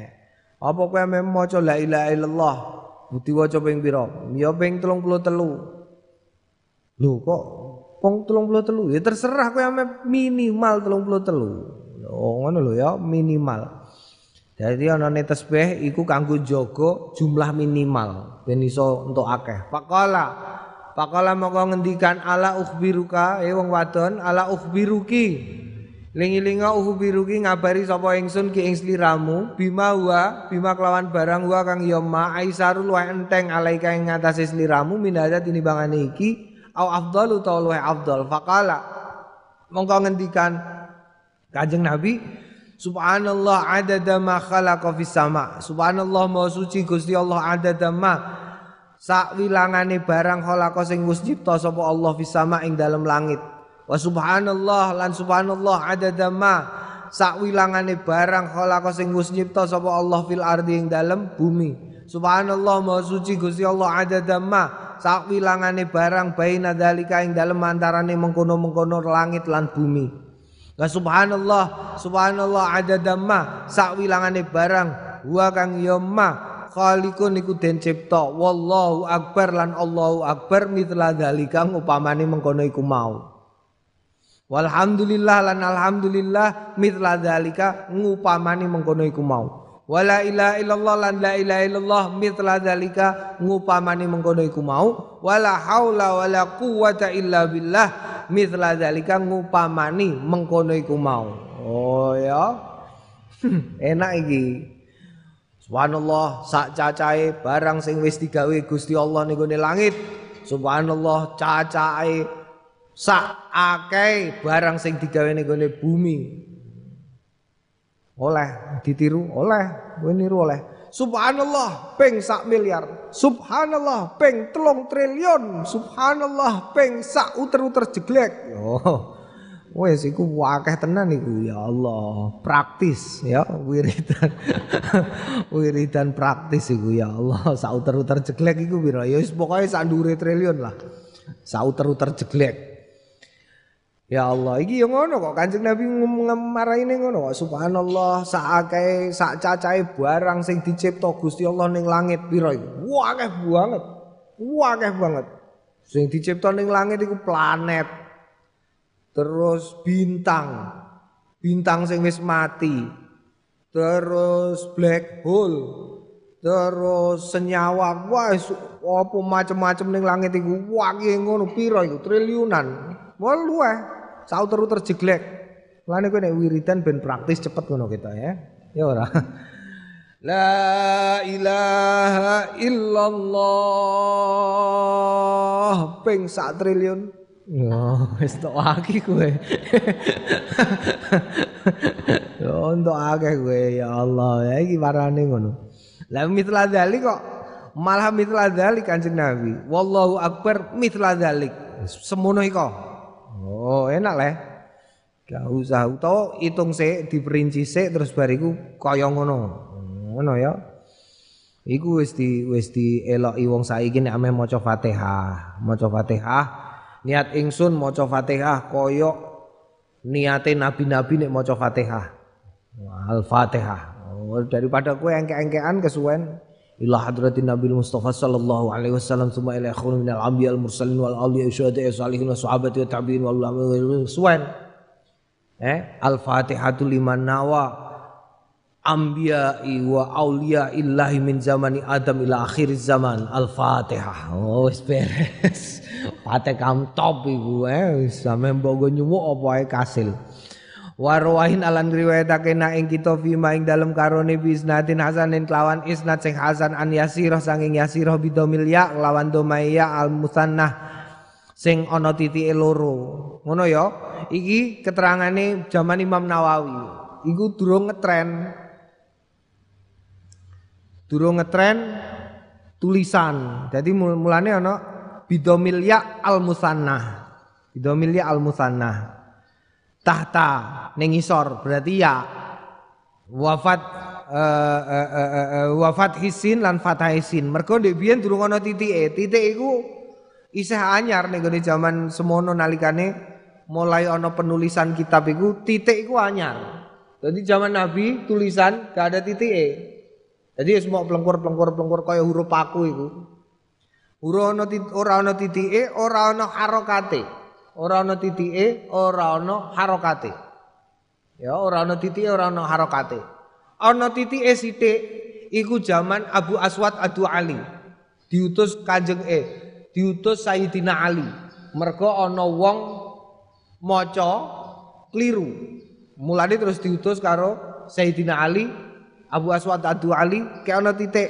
Speaker 1: Apa kowe ameh maca la ilaha illallah Diwaca ping pira? Ya ping 33. Lho kok pong 33? Ya terserah kowe minimal 33. Oh ngono lho ya, minimal. Jadi ana tasbih iku kanggo jaga jumlah minimal. Ben iso entuk akeh. Faqala. Faqala moko ngendikan ala ukhbiruka? Eh wong wadon ala ukhbiruki? Lingi-linga uhu biruki ngabari sapa ingsun ki ing sliramu bima wa bima kelawan barang wa kang ya ma wa enteng alaika ing ngatasé sliramu minada tinimbangane iki au afdal utawa luwih afdal. Faqala. Mongko ngendikan Kanjeng Nabi Subhanallah adada ma khalaqa fis sama. Subhanallah maha suci Gusti Allah adada ma. Sak wilangane barang khalaqa sing wis cipta sapa Allah fis sama ing dalam langit. Wa subhanallah lan subhanallah adada ma. Sak wilangane barang khalaqa sing wis nyipta sapa Allah fil ardi ing dalem bumi. Subhanallah maha suci Gusti Allah adada ma. Sak wilangane barang baina dalika ing dalem antarane mengkono-mengkono langit lan bumi. Wa subhanallah subhanallah adada ma sak wilangane barang. Wa kang ya ma khaliqun iku den cipta. Wallahu akbar lan Allahu akbar mitla dzalika upamane mengkono iku mau. Walhamdulillah lan alhamdulillah mitla dzalika ngupamani mengkono iku mau. Wala ilaha illallah lan la ilaha illallah mitla dzalika ngupamani mengkono iku mau. Wala haula wala quwata illa billah mitla dzalika ngupamani mengkono iku mau oh ya enak iki Subhanallah sak cacahe barang sing wis digawe Gusti Allah ning langit. Subhanallah cacahe sak akeh barang sing digawe ning gone bumi. Oleh ditiru, oleh, kowe niru oleh. Subhanallah ping sak miliar. Subhanallah ping telung triliun. Subhanallah ping sak uter-uter jeglek. Oh. Wes iku wakeh tenan iku ya Allah. Praktis ya wiridan. wiridan praktis iku ya Allah. Sauter-uter jeglek iku piro? Ya wis pokoke sak triliun lah. Sauter-uter jeglek. Ya Allah, iki yang ngono kok. Kanjeng Nabi ngemaraine ngono kok. Subhanallah sak akeh sak cacahe barang sing dicipta Gusti Allah ning langit pira iku? Wah, akeh banget. Wah, akeh banget. Sing dicipta ning langit iku planet, terus bintang. Bintang sing wis mati. Terus black hole. Terus senyawa. Wah apa macam-macam ning langit iku. Wah ngono pira iku? Triliunan wah luweh sauter-uter jeglek lane kowe nek wiridan ben praktis cepet ngono kita ya ya ora La ilaha illallah ping sak triliun Oh, wis tok akeh kowe. Yo entuk akeh kowe ya Allah. Ya iki warane ngono. Lah mitla dzalik kok malah mitla dzalik Kanjeng Nabi. Wallahu akbar mitla dzalik. Semono iko. Oh, enak le. Gak usah utawa hitung sik diperinci sik terus bariku kaya ngono. Ngono ya. Iku wis di wis dieloki wong saiki nek ame maca Fatihah. Maca Fatihah niat ingsun maca Fatihah kaya niate nabi-nabi nek maca Fatihah. Al-Fatihah. Oh, daripada kowe engke-engkean kesuwen ila hadratin Nabi Mustafa sallallahu alaihi wasallam summa ila ikhwan minal anbiya al mursalin wal awliya syuhada salihin wa sahabati wa tabi'in wal ulama suwen. Eh, Al-Fatihatu liman nawa anbiya'i wa aulia illahi min zamani Adam ila akhir zaman Al-Fatihah. Oh wis beres. Fatihah top iku eh sampe mbok nyuwuk apa ae kasil. Warwahin alan riwayatake na ing kita fi ing dalem karone bisnatin hasanin kelawan isnad sing hasan an yasirah sanging yasirah bidomil ya lawan domaya al musannah sing ana titike loro. Ngono ya. Iki keterangane zaman Imam Nawawi. Iku durung ngetren durung ngetren tulisan. Jadi mulane ana bidomil ya al musannah. Bidomil ya al musannah. Tahta ning isor berarti ya wafat uh, uh, uh, wafat hisin lan fathah hisin. Mergo ndek biyen durung ana titike. Titik iku isih anyar ning gone jaman semono nalikane mulai ana penulisan kitab iku titik iku anyar. Jadi zaman Nabi tulisan gak ada titik jadi semua pelengkur-pelengkur pelengkur kaya huruf paku itu. Huruf ana ora ana titike, ora ana harokate. Ora ana titike, ora ana harokate. Ya, ora ana titike, ora ana harokate. Ana titike sithik iku zaman Abu Aswad Adu Ali. Diutus Kanjeng E, diutus Sayyidina Ali. Mergo ana wong maca keliru. Mulane terus diutus karo Sayyidina Ali Abu Aswad Adu Ali kayak ana titik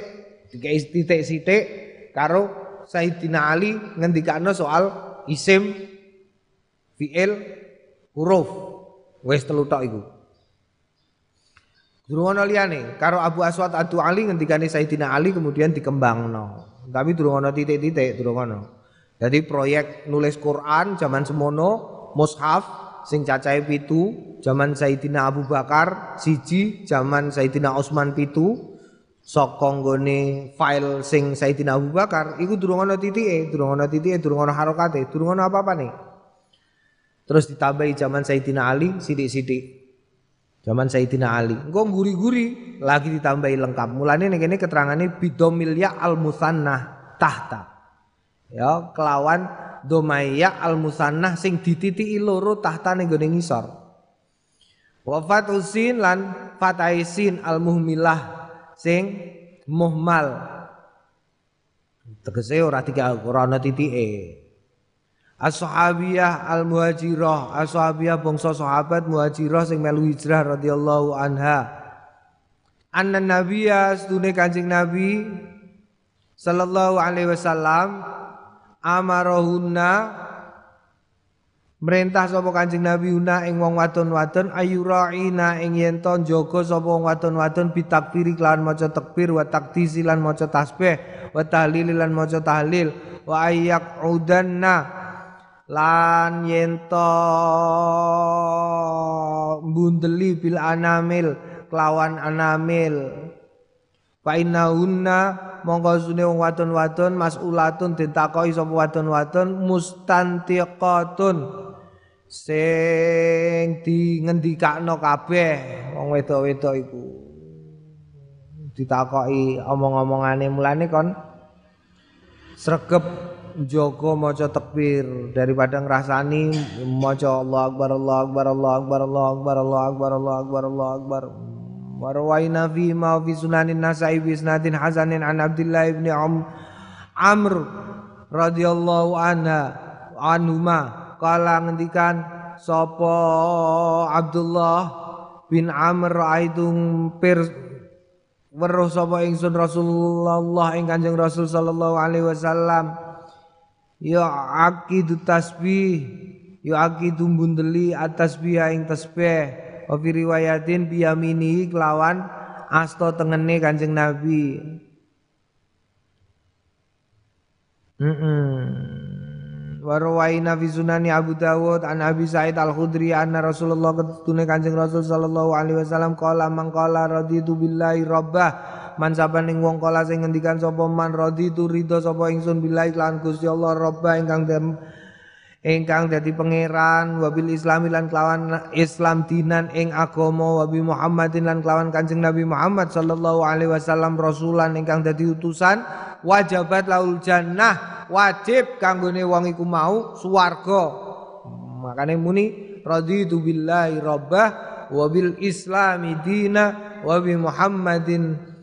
Speaker 1: dikai titik sithik karo Sayyidina Ali ngendikane soal isim fiil huruf wis telu tok iku Durung ana liyane karo Abu Aswad Adu Ali ngendikane Sayyidina Ali kemudian dikembangno. Tapi durung ana titik-titik, durung ana. Jadi proyek nulis Quran zaman semono mushaf sing cacahe pitu zaman Sayyidina Abu Bakar siji zaman Sayyidina Utsman pitu saka nggone file sing Sayyidina Abu Bakar iku durung ana titike durung ana titike durung ana harokate durung ana apa-apa nih terus ditambahi zaman Sayyidina Ali sidik-sidik Zaman Sayyidina Ali. Engko guri-guri lagi ditambahi lengkap. Mulane ning kene keterangane bidomil ya al musannah tahta. Ya, kelawan domaya al musannah sing dititiki loro tahta ning gone ngisor. Wa fatusin lan fataisin al muhmilah sing muhmal. Tegese ora tiga ora ana titike. As-sahabiyah al-muhajirah, as-sahabiyah bangsa sahabat muhajirah sing melu hijrah radhiyallahu anha. Anna nabiyya sedune Kanjeng Nabi sallallahu alaihi wasallam amarahunna merintah sapa Kanjeng Nabi una ing wong wadon-wadon ayuraina ing yen to jaga sapa wong wadon-wadon bitakfiri kelawan maca takbir wa takdisi lan maca tasbih wa tahlil lan maca tahlil wa ayyak lan yento bundeli bil anamil kelawan anamil. Fa innahunna monggo sune wong wadon-wadon mas'ulatun ditakoki sapa wadon-wadon mustantiqatun. Sing di ngendikakno kabeh wong wedok-wedok iku. Ditakoki omong-omongane mulane kon sregep Joko maca takbir. Daripada ngrasani maca Allah akbar Allah akbar Allah akbar Allah akbar Allah akbar Allah akbar Allah akbar. Warwaina fi ma fi sunanin nasai bi isnadin hasanin an Abdullah Am Amr radhiyallahu anha anhuma. Kala ngendikan sapa Abdullah bin Amr aitung pir weruh sapa ingsun Rasulullah ing Kanjeng Rasul sallallahu alaihi wasallam ya akidu tasbih ya akidu bundeli atas biya ing tasbih. Wa fi riwayatin biyamini kelawan asto tengene Kanjeng Nabi. Mm Warwaina fi sunani Abu Dawud an Abi Sa'id Al-Khudri anna Rasulullah ketune Kanjeng Rasul sallallahu alaihi wasallam qala man qala raditu billahi rabbah man sabaning wong kala sing ngendikan sapa man raditu ridho sapa ingsun billahi lan Gusti Allah robba ingkang dem ingkang dadi pangeran wabil islami lan kelawan Islam dinan ing agama wabi Muhammadin lan kelawan Kanjeng Nabi Muhammad sallallahu alaihi wasallam rasulan ingkang dadi utusan wajabat laul jannah wajib kanggone wong iku mau swarga. Makane muni raditu billahi rabbah wabil islami dina wabi Muhammadin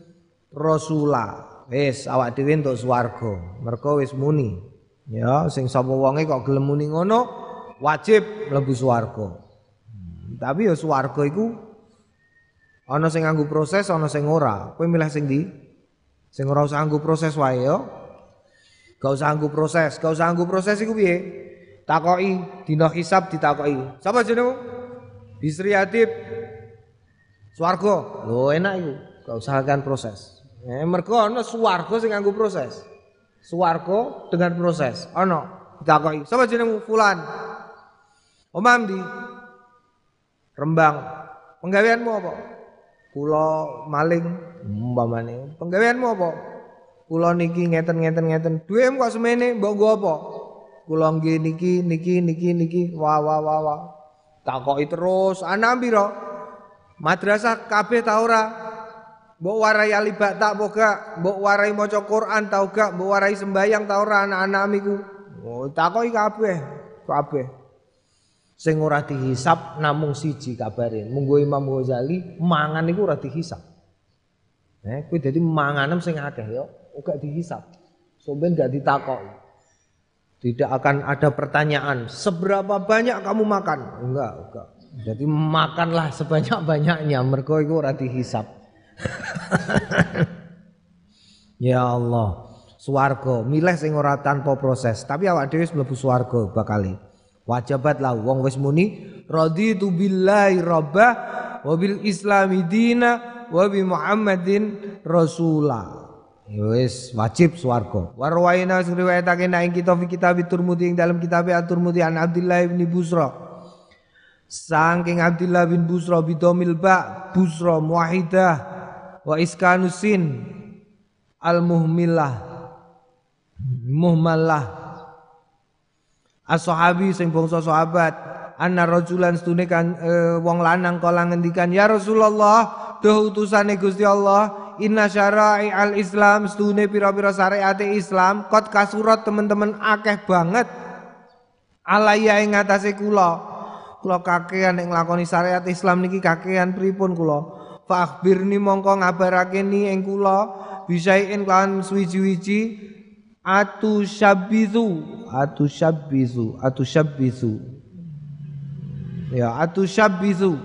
Speaker 1: rasula. Wis awak dhewe entuk swarga. Mergo wis muni. Ya, sing sapa wonge kok gelem muni ngono, wajib mlebu swarga. Hmm, tapi ya swarga iku ana sing nganggo proses, ana sing ora. Kowe milih sing ndi? Sing ora usah nganggo proses wae ya. Gak usah nganggo proses, gak usah nganggo proses iku piye? Takoki dina hisab ditakoki. Sapa jenengmu? Bisri Adib. Swarga. Lho enak iku. Gak usahakan proses. Eh mergo ana swarga sing nganggo proses. Swarga dengan proses. Ana ditakoki, "Sapa jenengmu?" Fulan. Omam di Rembang. Penggaweanmu apa? Kula maling umpamane. Penggaweanmu apa? Kula niki ngeten-ngeten ngeten. Duwem kok semene mbok nggo apa? Kula nggih niki niki niki niki wah wah wah wah. Takoki terus, ana pira? Madrasah kabeh ta ora? Mbok warai alibak tak boga, mbok warai maca Quran tau gak, mbok warai sembayang tau ora anak-anak miku. Oh, takoki kabeh, kabeh. Sing ora dihisap namung siji kabare. Munggo Imam Ghazali mangan iku ora dihisap. Eh, kuwi dadi manganem sing akeh yo, ora dihisap. Somben gak ditakoki. Tidak akan ada pertanyaan, seberapa banyak kamu makan? Enggak, enggak. Jadi makanlah sebanyak-banyaknya, mergo iku ora dihisap. ya Allah, swarga milih sing ora tanpa proses, tapi awak dhewe mlebu swarga bakali. Wajabat lah wong wis muni raditu billahi rabbah wa bil islami dina wa bi Muhammadin rasula. Ya wis wajib swarga. Warwaina riwayatake nek kita fi kitab Turmudi ing dalam kitab At-Turmudi an Abdullah bin Busra. Sangking Abdullah bin Busra bidomil ba Busra muahidah wa iskanusin al muhmilah muhmalah. As-sahabi sing bangsa sahabat anna rajulan stune kan e, wong lanang kala ngendikan ya Rasulullah duh utusane Gusti Allah inna syara'i al Islam stune pira-pira syariat Islam kot kasurat teman-teman akeh banget. Alaya ing ngatasé kula. Kula kakean nek nglakoni syariat Islam niki kakean pripun kula fa akhbirni mongko ngabarake ni ing kula. Bisain kan suwi-wiji atu syabbizu atu syabbizu atu syabbizu ya atu syabbizu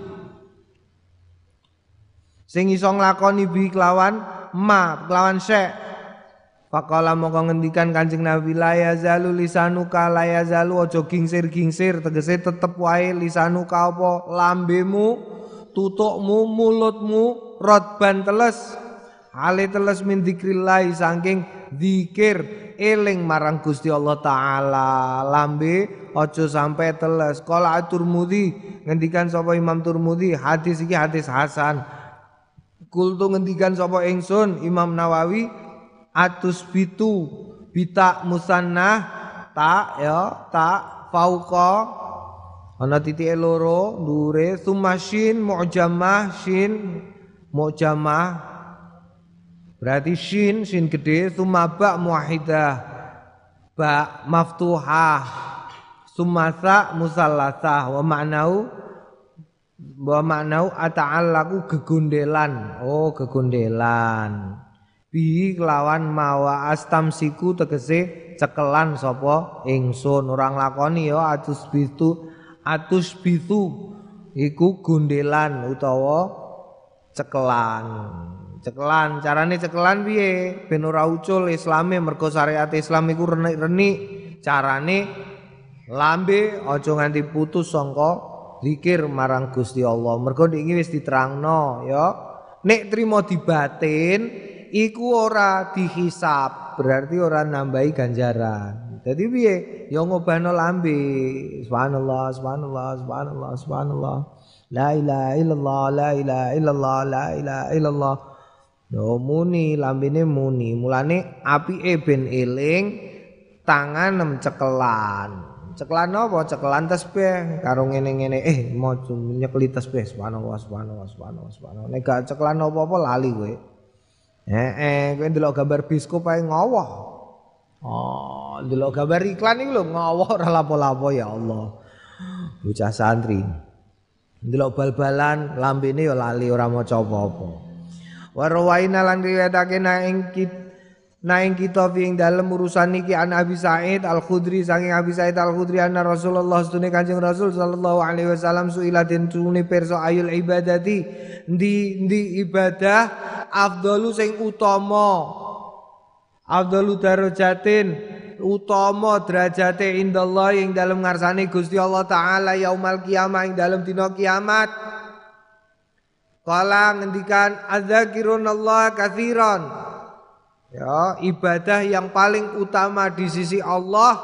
Speaker 1: sing iso nglakoni bi kelawan ma kelawan syek. Pakala mongko ngendikan Kanjeng Nabi la yazalu lisanuka la yazalu aja gingsir-gingsir tegese tetep wae lisanuka apa? Lambemu tutukmu mulutmu rotban teles. Ale teles min dzikrillah saking zikir eling marang Gusti Allah taala. Lambe aja sampai teles. Kala Turmudi ngendikan sapa Imam Turmudi hadis iki hadis hasan. Kultu ngendikan sapa ingsun Imam Nawawi atus bitu bita musanna tak ya tak fauqa ana titik loro dure sumashin mu'jamah shin mu'jamah Berarti shin, shin gede, summa ba muwahidah. Ba maftuhah. Summa sa musallasah wa ma'nau wa ma'nau ata'allaku gegundelan. Oh, gegundelan. Bi kelawan mawa astamsiku tegese cekelan sapa ingsun orang lakoni ya atus bitu atus bitu iku gundelan utawa cekelan. Cekelan carane cekelan piye? Ben ora ucul islame mergo syariat Islam iku renik-renik. Carane lambe aja nganti putus sangka zikir marang Gusti Allah. Mergo iki wis diterangno ya. Nek trimo dibatin iku ora dihisap berarti ora nambahi ganjaran jadi piye ya ngobahno lambe subhanallah subhanallah subhanallah subhanallah la ilaha illallah la ilaha illallah la ilaha illallah Yo muni lambene muni. Mulane apike ben eling tangan nem cekelan. Cekelan apa? Cekelan tasbih karo ngene-ngene eh mau nyekeli tasbih subhanallah subhanallah subhanallah subhanallah. Nek gak cekelan apa-apa lali kowe. Eh eh kowe ndelok gambar biskup ae ngowoh. Oh, ndelok gambar iklan iki lho ora lapo-lapo ya Allah. Bocah santri. Ndelok bal-balan lambene ya lali ora maca apa-apa. Warwaina lan riwayatake kit na ing kita fi ing dalem urusan iki an Abi Said Al Khudri saking Abi Said Al Khudri anna Rasulullah sedune Kanjeng Rasul sallallahu alaihi wasallam suila den tune perso ayul ibadati ndi ndi ibadah afdalu sing utama afdalu darajatin utama derajate indallah ing dalem ngarsane Gusti Allah taala yaumal kiamah ing dalem dina kiamat Kala ngendikan Allah kathiran. Ya, ibadah yang paling utama di sisi Allah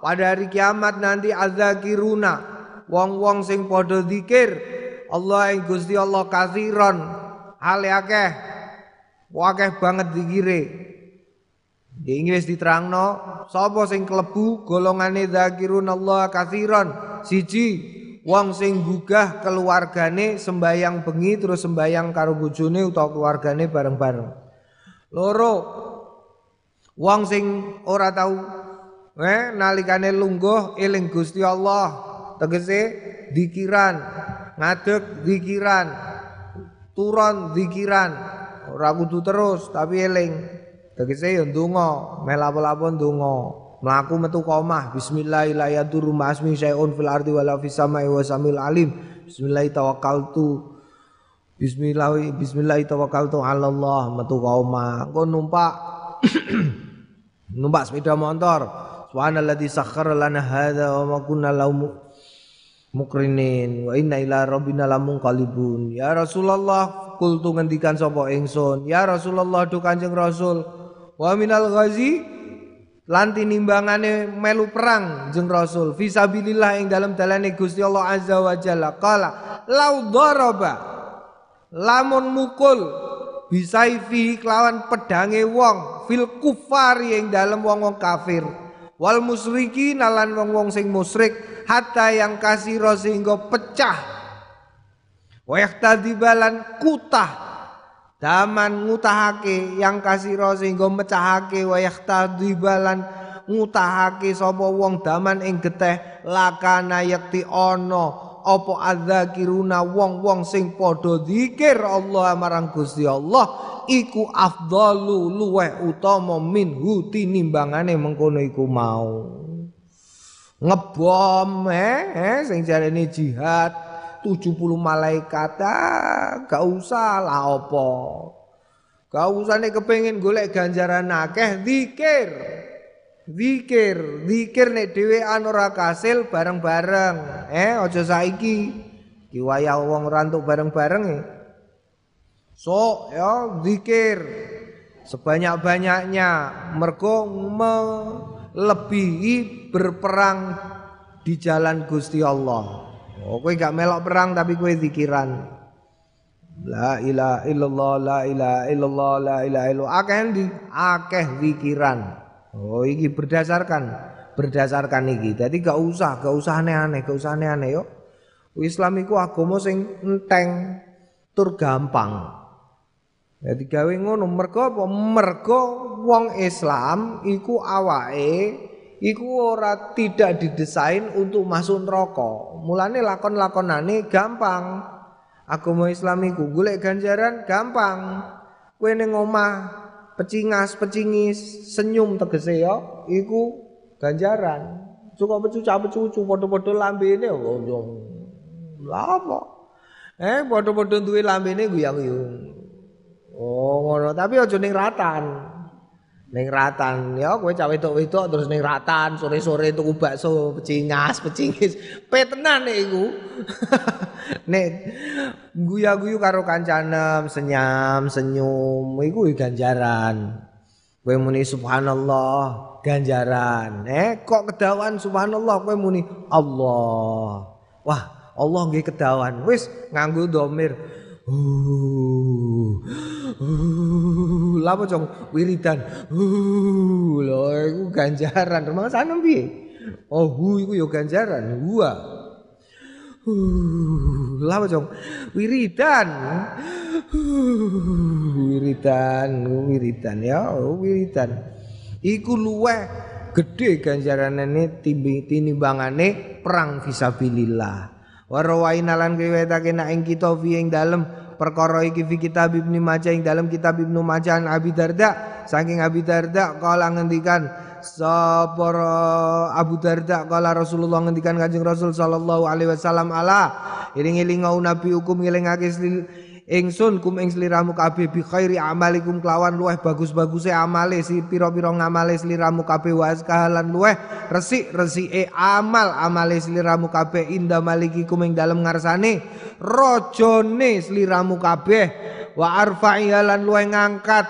Speaker 1: pada hari kiamat nanti adzakiruna. Wong-wong sing padha zikir Allah ing Gusti Allah kathiran. Hale akeh. Akeh banget zikire. Di Inggris diterangno sapa sing klebu golongane dzakirun Allah kathiran? Siji wong sing gugah keluargane sembayang bengi terus sembayang karo bojone utawa keluargane bareng-bareng. Loro wong sing ora tahu eh nalikane lungguh eling Gusti Allah. Tegese dikiran ngadeg dikiran turun dikiran. Ora kudu terus tapi eling tegese ya ndonga melapo-lapo ndonga. Melaku metu komah bismillahirrahmanirrahim ma'asmi syai'un fil ardi wala fis samai wa samil alim. Bismillah tawakkaltu. Bismillah bismillah tawakkaltu ala Allah metu komah. Engko numpak numpak sepeda motor. Subhanalladzi sakhkhara lana hadza wa ma kunna lahu mukrinin. Wa inna ila rabbina lamunqalibun ya Rasulullah kultu ngendikan sapa ingsun? Ya Rasulullah du Kanjeng Rasul wa minal ghazi lan tinimbangane melu perang jeng Rasul. Fisabilillah ing dalam dalane Gusti Allah azza wa jalla. Qala lau daraba lamun mukul bisaifi kelawan pedange wong fil kufari ing dalam wong-wong kafir. Wal musyriki nalan wong-wong sing musyrik hatta yang kasiro sehingga pecah. Wa yahtadibalan kutah daman ngutahake yang kasiro sehingga mecahake wa yahtadibalan ngutahake sapa wong daman ing geteh lakana yakti ono apa adzakiruna wong-wong sing padha zikir Allah marang Gusti Allah iku afdalu luweh utama minhu tinimbangane mengkono iku mau. Ngebom eh, eh sing jarene jihad 70 malaikat ah, gak usah lah apa gak usah nek kepengin golek ganjaran akeh zikir Zikir, zikir nek dhewean ora kasil bareng-bareng. Eh aja saiki. Ki wayah wong rantuk bareng-bareng e. So, ya zikir sebanyak-banyaknya mergo melebihi berperang di jalan Gusti Allah. Oh, kowe gak melok perang tapi kowe zikiran. La ilaha illallah, la ilaha illallah, la ilaha illallah. Akeh di akeh zikiran. Oh iki berdasarkan berdasarkan iki. Jadi gak usah, gak usah aneh-aneh, gak usah aneh-aneh yo. Islam iku agama sing enteng tur gampang. Jadi gawe ngono mergo apa? Mergo wong Islam iku awake iku ora tidak didesain untuk masuk neraka. Mulane lakon-lakonane gampang. Agama Islam iku golek ganjaran gampang. Kowe ning omah pecingas pecingis senyum tegese ya iku ganjaran suka pecuca pecucu padha-padha lambene oh apa eh padha-padha duwe lambene guyang-guyung oh ngono tapi aja ning ratan ning ratan. Ya kowe cah wedok-wedok terus ning ratan sore-sore tuku bakso pecingas pecingis petenan nek iku. Nek guya-guyu karo kancanem senyam senyum iku ganjaran. Kowe muni subhanallah ganjaran. Eh kok kedawan subhanallah kowe muni Allah. Wah Allah nggih kedawan. Wis nganggo domir Uh, uh, lapa cong wiridan. Uh, lho iku ganjaran. Rumah sana piye? Oh, hu iku ya ganjaran. Gua. Uh, lapa cong wiridan. Uh, wiridan, wiridan ya, oh, wiridan. Iku luweh gede ganjarane tinimbangane perang fisabilillah. Warawaina lan kiwetake nak ing kita fi ing dalem. Perkara iki fi kitab Ibnu Majah ing dalem kitab Ibnu Majah Abi Darda. Saking Abi Darda kala ngendikan sapa Abu Darda kala Rasulullah ngendikan Kanjeng Rasul sallallahu alaihi wasallam ala iring-iring nabi hukum ngelingake ingsun kum ing sliramu kabeh bi khairi amalikum kelawan luweh bagus-baguse amale si pira-pira ngamale sliramu kabeh wa kahalan luweh resik-resike amal amale sliramu kabeh inda malikikum ing dalem ngarsane rajane sliramu kabeh wa arfa'i lan luweh ngangkat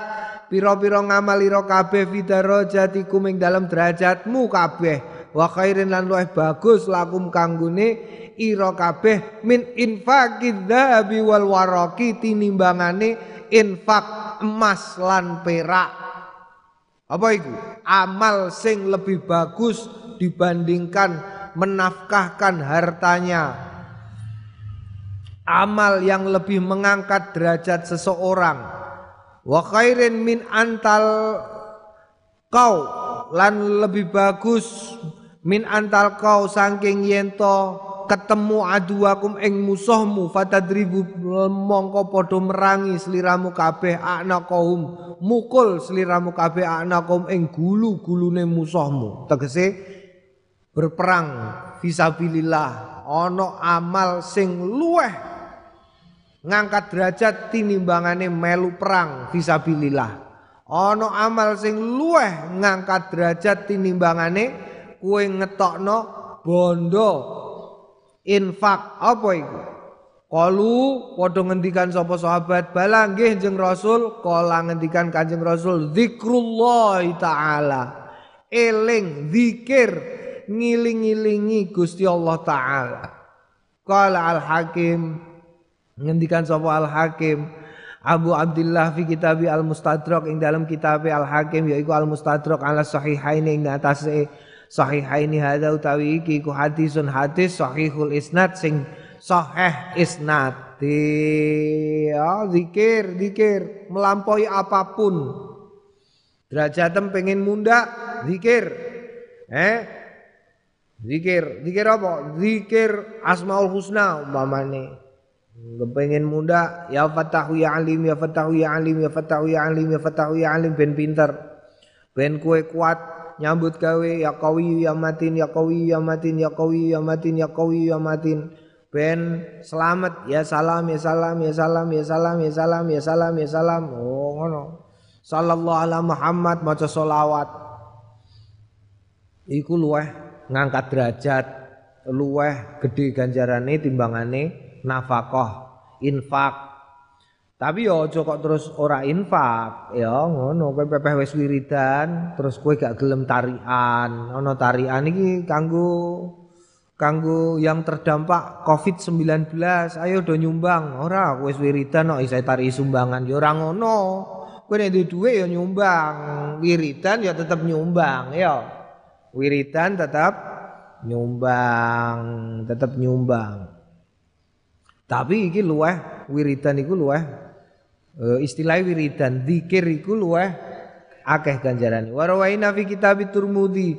Speaker 1: pira-pira ngamalira kabeh fidarajatikum ing dalem derajatmu kabeh wa khairin lan luweh bagus lakum kanggone ira kabeh min infaqid dzahabi wal waraqi tinimbangane infak emas lan perak. Apa itu amal sing lebih bagus dibandingkan menafkahkan hartanya. Amal yang lebih mengangkat derajat seseorang. Wa khairin min antal kau lan lebih bagus min antal kau saking yento ketemu aduakum ing musuhmu fatadribu mongko padha merangi sliramu kabeh anaqahum mukul sliramu kabeh anaqahum ing gulu-gulune musuhmu. Tegese berperang fisabilillah ana amal sing luweh ngangkat derajat tinimbangane melu perang fisabilillah ana amal sing luweh ngangkat derajat tinimbangane kue ngetokno bondo. Infak apa itu Kalu padha ngendikan sapa sahabat bala jeng Rasul. Kala ngendikan Kanjeng Rasul zikrullah taala. Eling zikir ngiling-ilingi Gusti Allah taala. Kala Al Hakim ngendikan sapa Al Hakim Abu Abdullah fi kitab Al Mustadrak ing dalam kitab Al Hakim yaiku Al Mustadrak ala sahihain ing atase sahihaini hadza utawi iki ku hadisun hadis sahihul isnad sing sahih isnad ya zikir zikir melampaui apa pun. Derajatem pengen munda zikir. Eh? Zikir zikir apa? Zikir asmaul husna umpamane. Pengen munda ya fatahu ya alim ya fatahu ya alim ya fatahu ya alim ya fatahu ya alim ben pinter. Ben kue kuat nyambut gawe ya kawi ya matin ya kawi ya matin ya kawi ya matin ya kawi ya matin. Ben selamat ya salam ya salam ya salam ya salam ya salam ya salam ya salam. Oh ngono. Sallallahu ala Muhammad maca selawat. Iku luweh ngangkat derajat luweh gede ganjarane timbangane nafkah infak tapi yo aja kok terus ora infak, ya ngono kowe pepeh wis wiridan, terus kowe gak gelem tarian. Ono tarian iki kanggo kanggo yang terdampak Covid-19. Ayo do nyumbang. Ora wis wiridan kok isih tari sumbangan. Ya ora ngono. Kowe nek duwe ya nyumbang. Wiridan ya tetep nyumbang, ya. Wiridan tetap nyumbang, tetap nyumbang. Tapi iki luweh wiridan iku luweh uh, istilah wiridan zikir iku luweh akeh ganjarane. Warwaina fi kitab turmudi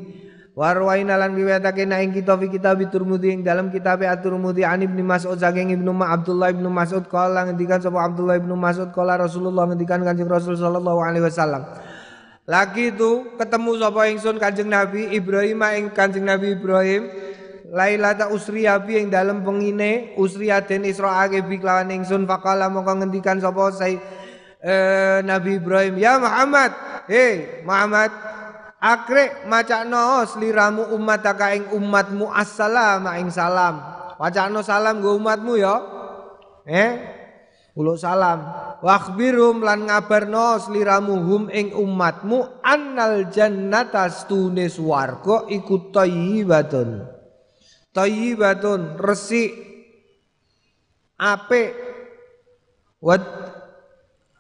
Speaker 1: warwaina lan riwayatake na ing kitab kitab turmudi ing dalam kitab at-turmudi an ibnu mas'ud saking ibnu ma Abdullah ibnu Mas'ud kala ngendikan sapa Abdullah ibnu Mas'ud kala Rasulullah ngendikan Kanjeng Rasul sallallahu alaihi wasallam. Lagi itu ketemu sapa ingsun Kanjeng Nabi Ibrahim ing Kanjeng Nabi Ibrahim Lailata usriya bi ing dalem pengine usriya den israake bi kelawan ingsun faqala mongko ngendikan sapa sai eh, Nabi Ibrahim ya Muhammad hei Muhammad akre macakno sliramu umataka ing umatmu assalam ing salam. Wacana salam go umatmu ya? Eh ulo salam. Wakhbirum lan ngabarno sliramu hum ing umatmu annal jannata stune swarga iku thayyibatun thayyibatun resik apik. Wat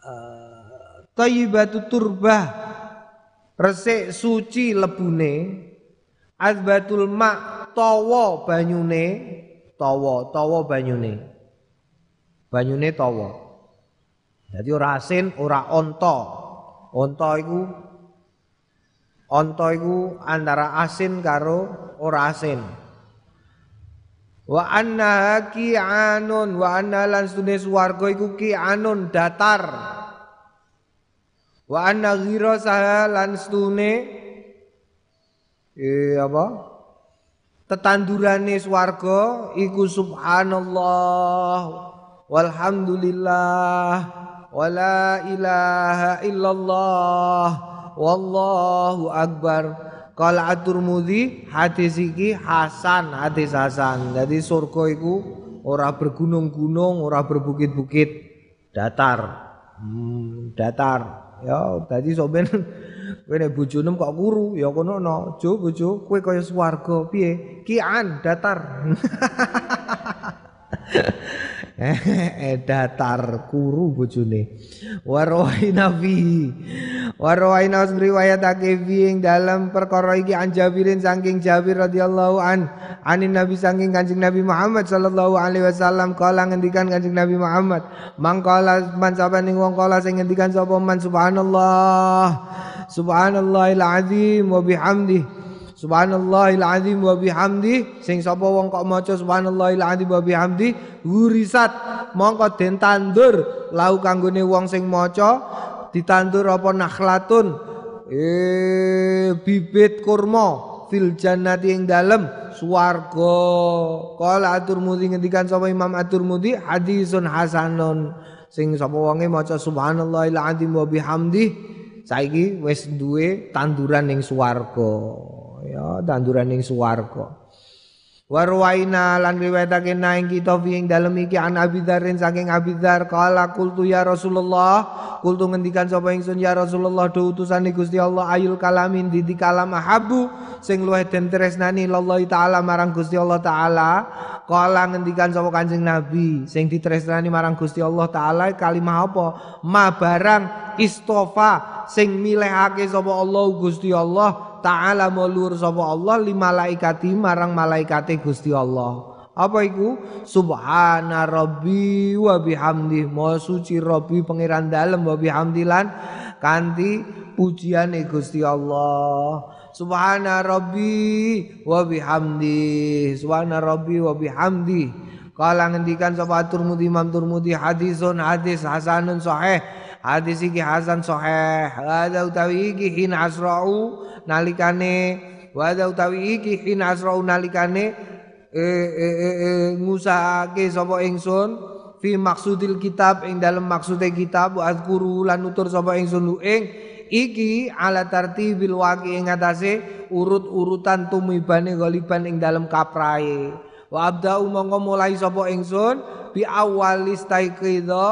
Speaker 1: uh, thayyibatu turbah resik suci lebune. Azbatul ma tawa banyune. Tawa tawa banyune. Banyune tawa. Jadi ora asin ora onto onto iku onto iku antara asin karo ora asin Wa anna ki'anun wa anna lan stune swarga iku ki'anun datar. Wa anna ghirasaha lan stune eh apa? Tetandurane swarga iku subhanallah walhamdulillah wala ilaha illallah wallahu akbar Kala At-Tirmidzi hadis iki hasan, hadis hasan. Jadi surga iku ora bergunung-gunung, ora berbukit-bukit, datar. Hmm, datar. Ya, dadi sampean kowe nek bojone kok kuru, ya kono no. Jo bojo, kowe kaya swarga piye? Kian datar. eh datar kuru bojone. Warwaina fi warwaina riwayatake fi ing dalam perkara iki an Jabirin saking Jabir radhiyallahu an anin Nabi saking Kanjeng Nabi Muhammad sallallahu alaihi wasallam kala ngendikan Kanjeng Nabi Muhammad mangkala man sapa ning wong kala sing ngendikan sapa man? Subhanallah. Subhanallahil azim wa bihamdihi Subhanallahil azim wa bihamdi. Sing sapa wong kok maca subhanallahil azim wa bihamdi? Hurisat mongko den tandur lau kanggone wong sing maca ditandur apa nakhlatun? Eh bibit kurma fil jannati ing dalem swarga. Qala atur mudi ngendikan sapa Imam atur mudi hadisun hasanun. Sing sapa wonge maca subhanallahil azim wa bihamdi saiki wis duwe tanduran ning swarga ya tanduran ning swarga. Warwaina lan riwayatake naing kita fi ing dalem iki an Abi Dzarrin saking Abi Dzar kala kultu ya Rasulullah kultu ngendikan sapa ingsun ya Rasulullah do utusane Gusti Allah ayul kalamin di kalam habu sing luwih den tresnani Allah taala marang Gusti Allah taala. Kala ngendikan sapa Kanjeng Nabi sing ditresnani marang Gusti Allah taala kalimah apa? Ma barang istofa sing milihake sapa Allah Gusti Allah taala mulur sapa Allah li malaikati marang malaikate Gusti Allah. Apa iku? Subhana rabbi wa bihamdi. Maha suci Rabbi pangeran dalem wa bihamdilan kanthi pujiane Gusti Allah. Subhana rabbi wa bihamdi. Subhana rabbi wa bihamdi. Kala ngendikan sapa Turmudi Imam Turmudi hadisun hadis hasanun sahih. Hadis iki hasan sahih. Hadza utawi iki hin asra'u nalikane wa utawi iki hin asra'u nalikane eh, eh, eh, ngusahake sapa ingsun fi maksudil kitab ing dalam maksude kitab azkuru lan nutur sapa ingsun ing iki ala tartibil waqi ing atase urut-urutan tumibane galiban ing dalam kaprae wa abda'u mongko mulai sapa ingsun bi awalis taiqidha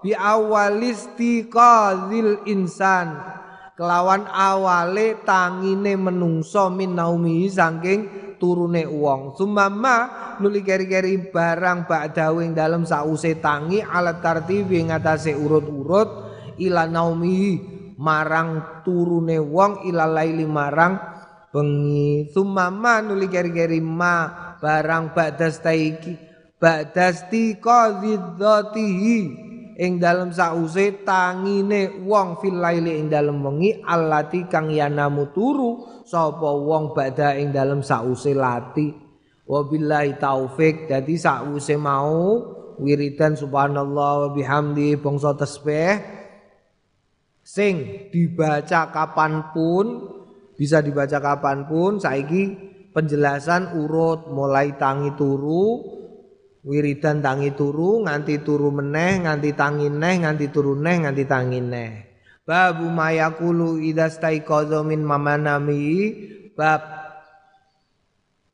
Speaker 1: bi awalistiqadzil insan. Kelawan awale tangine menungso min naumi saking turune wong. Sumama nuli keri-keri barang ba'dahu ing dalem sause tangi alat tartibi ngatasé urut-urut ila naumi marang turune wong ila laili marang bengi. Sumama nuli keri-keri ma barang ba'das taiki ba'das tiqadzatihi ing dalem sause tangine wong fil laili ing dalem wengi allati kang yanamu turu sapa wong badha ing dalem sause lati. Wabillahi taufik dadi sause mau wiridan subhanallah wa bihamdi bangsa tasbih sing dibaca kapan pun bisa dibaca kapan pun saiki penjelasan urut mulai tangi turu wiridan tangi turu nganti turu meneh nganti tangi neh nganti turu neh nganti tangi neh. Babu mayakulu idza staiqadha min mamanami. Bab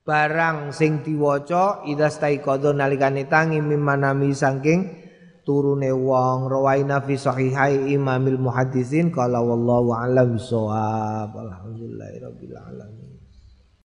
Speaker 1: barang sing diwaca idza staiqadha nalikane tangi min manami saking turune wong. Rawaina fi sahihai imamil muhaddisin qala wallahu a'lam bissawab. Alhamdulillahirabbil alamin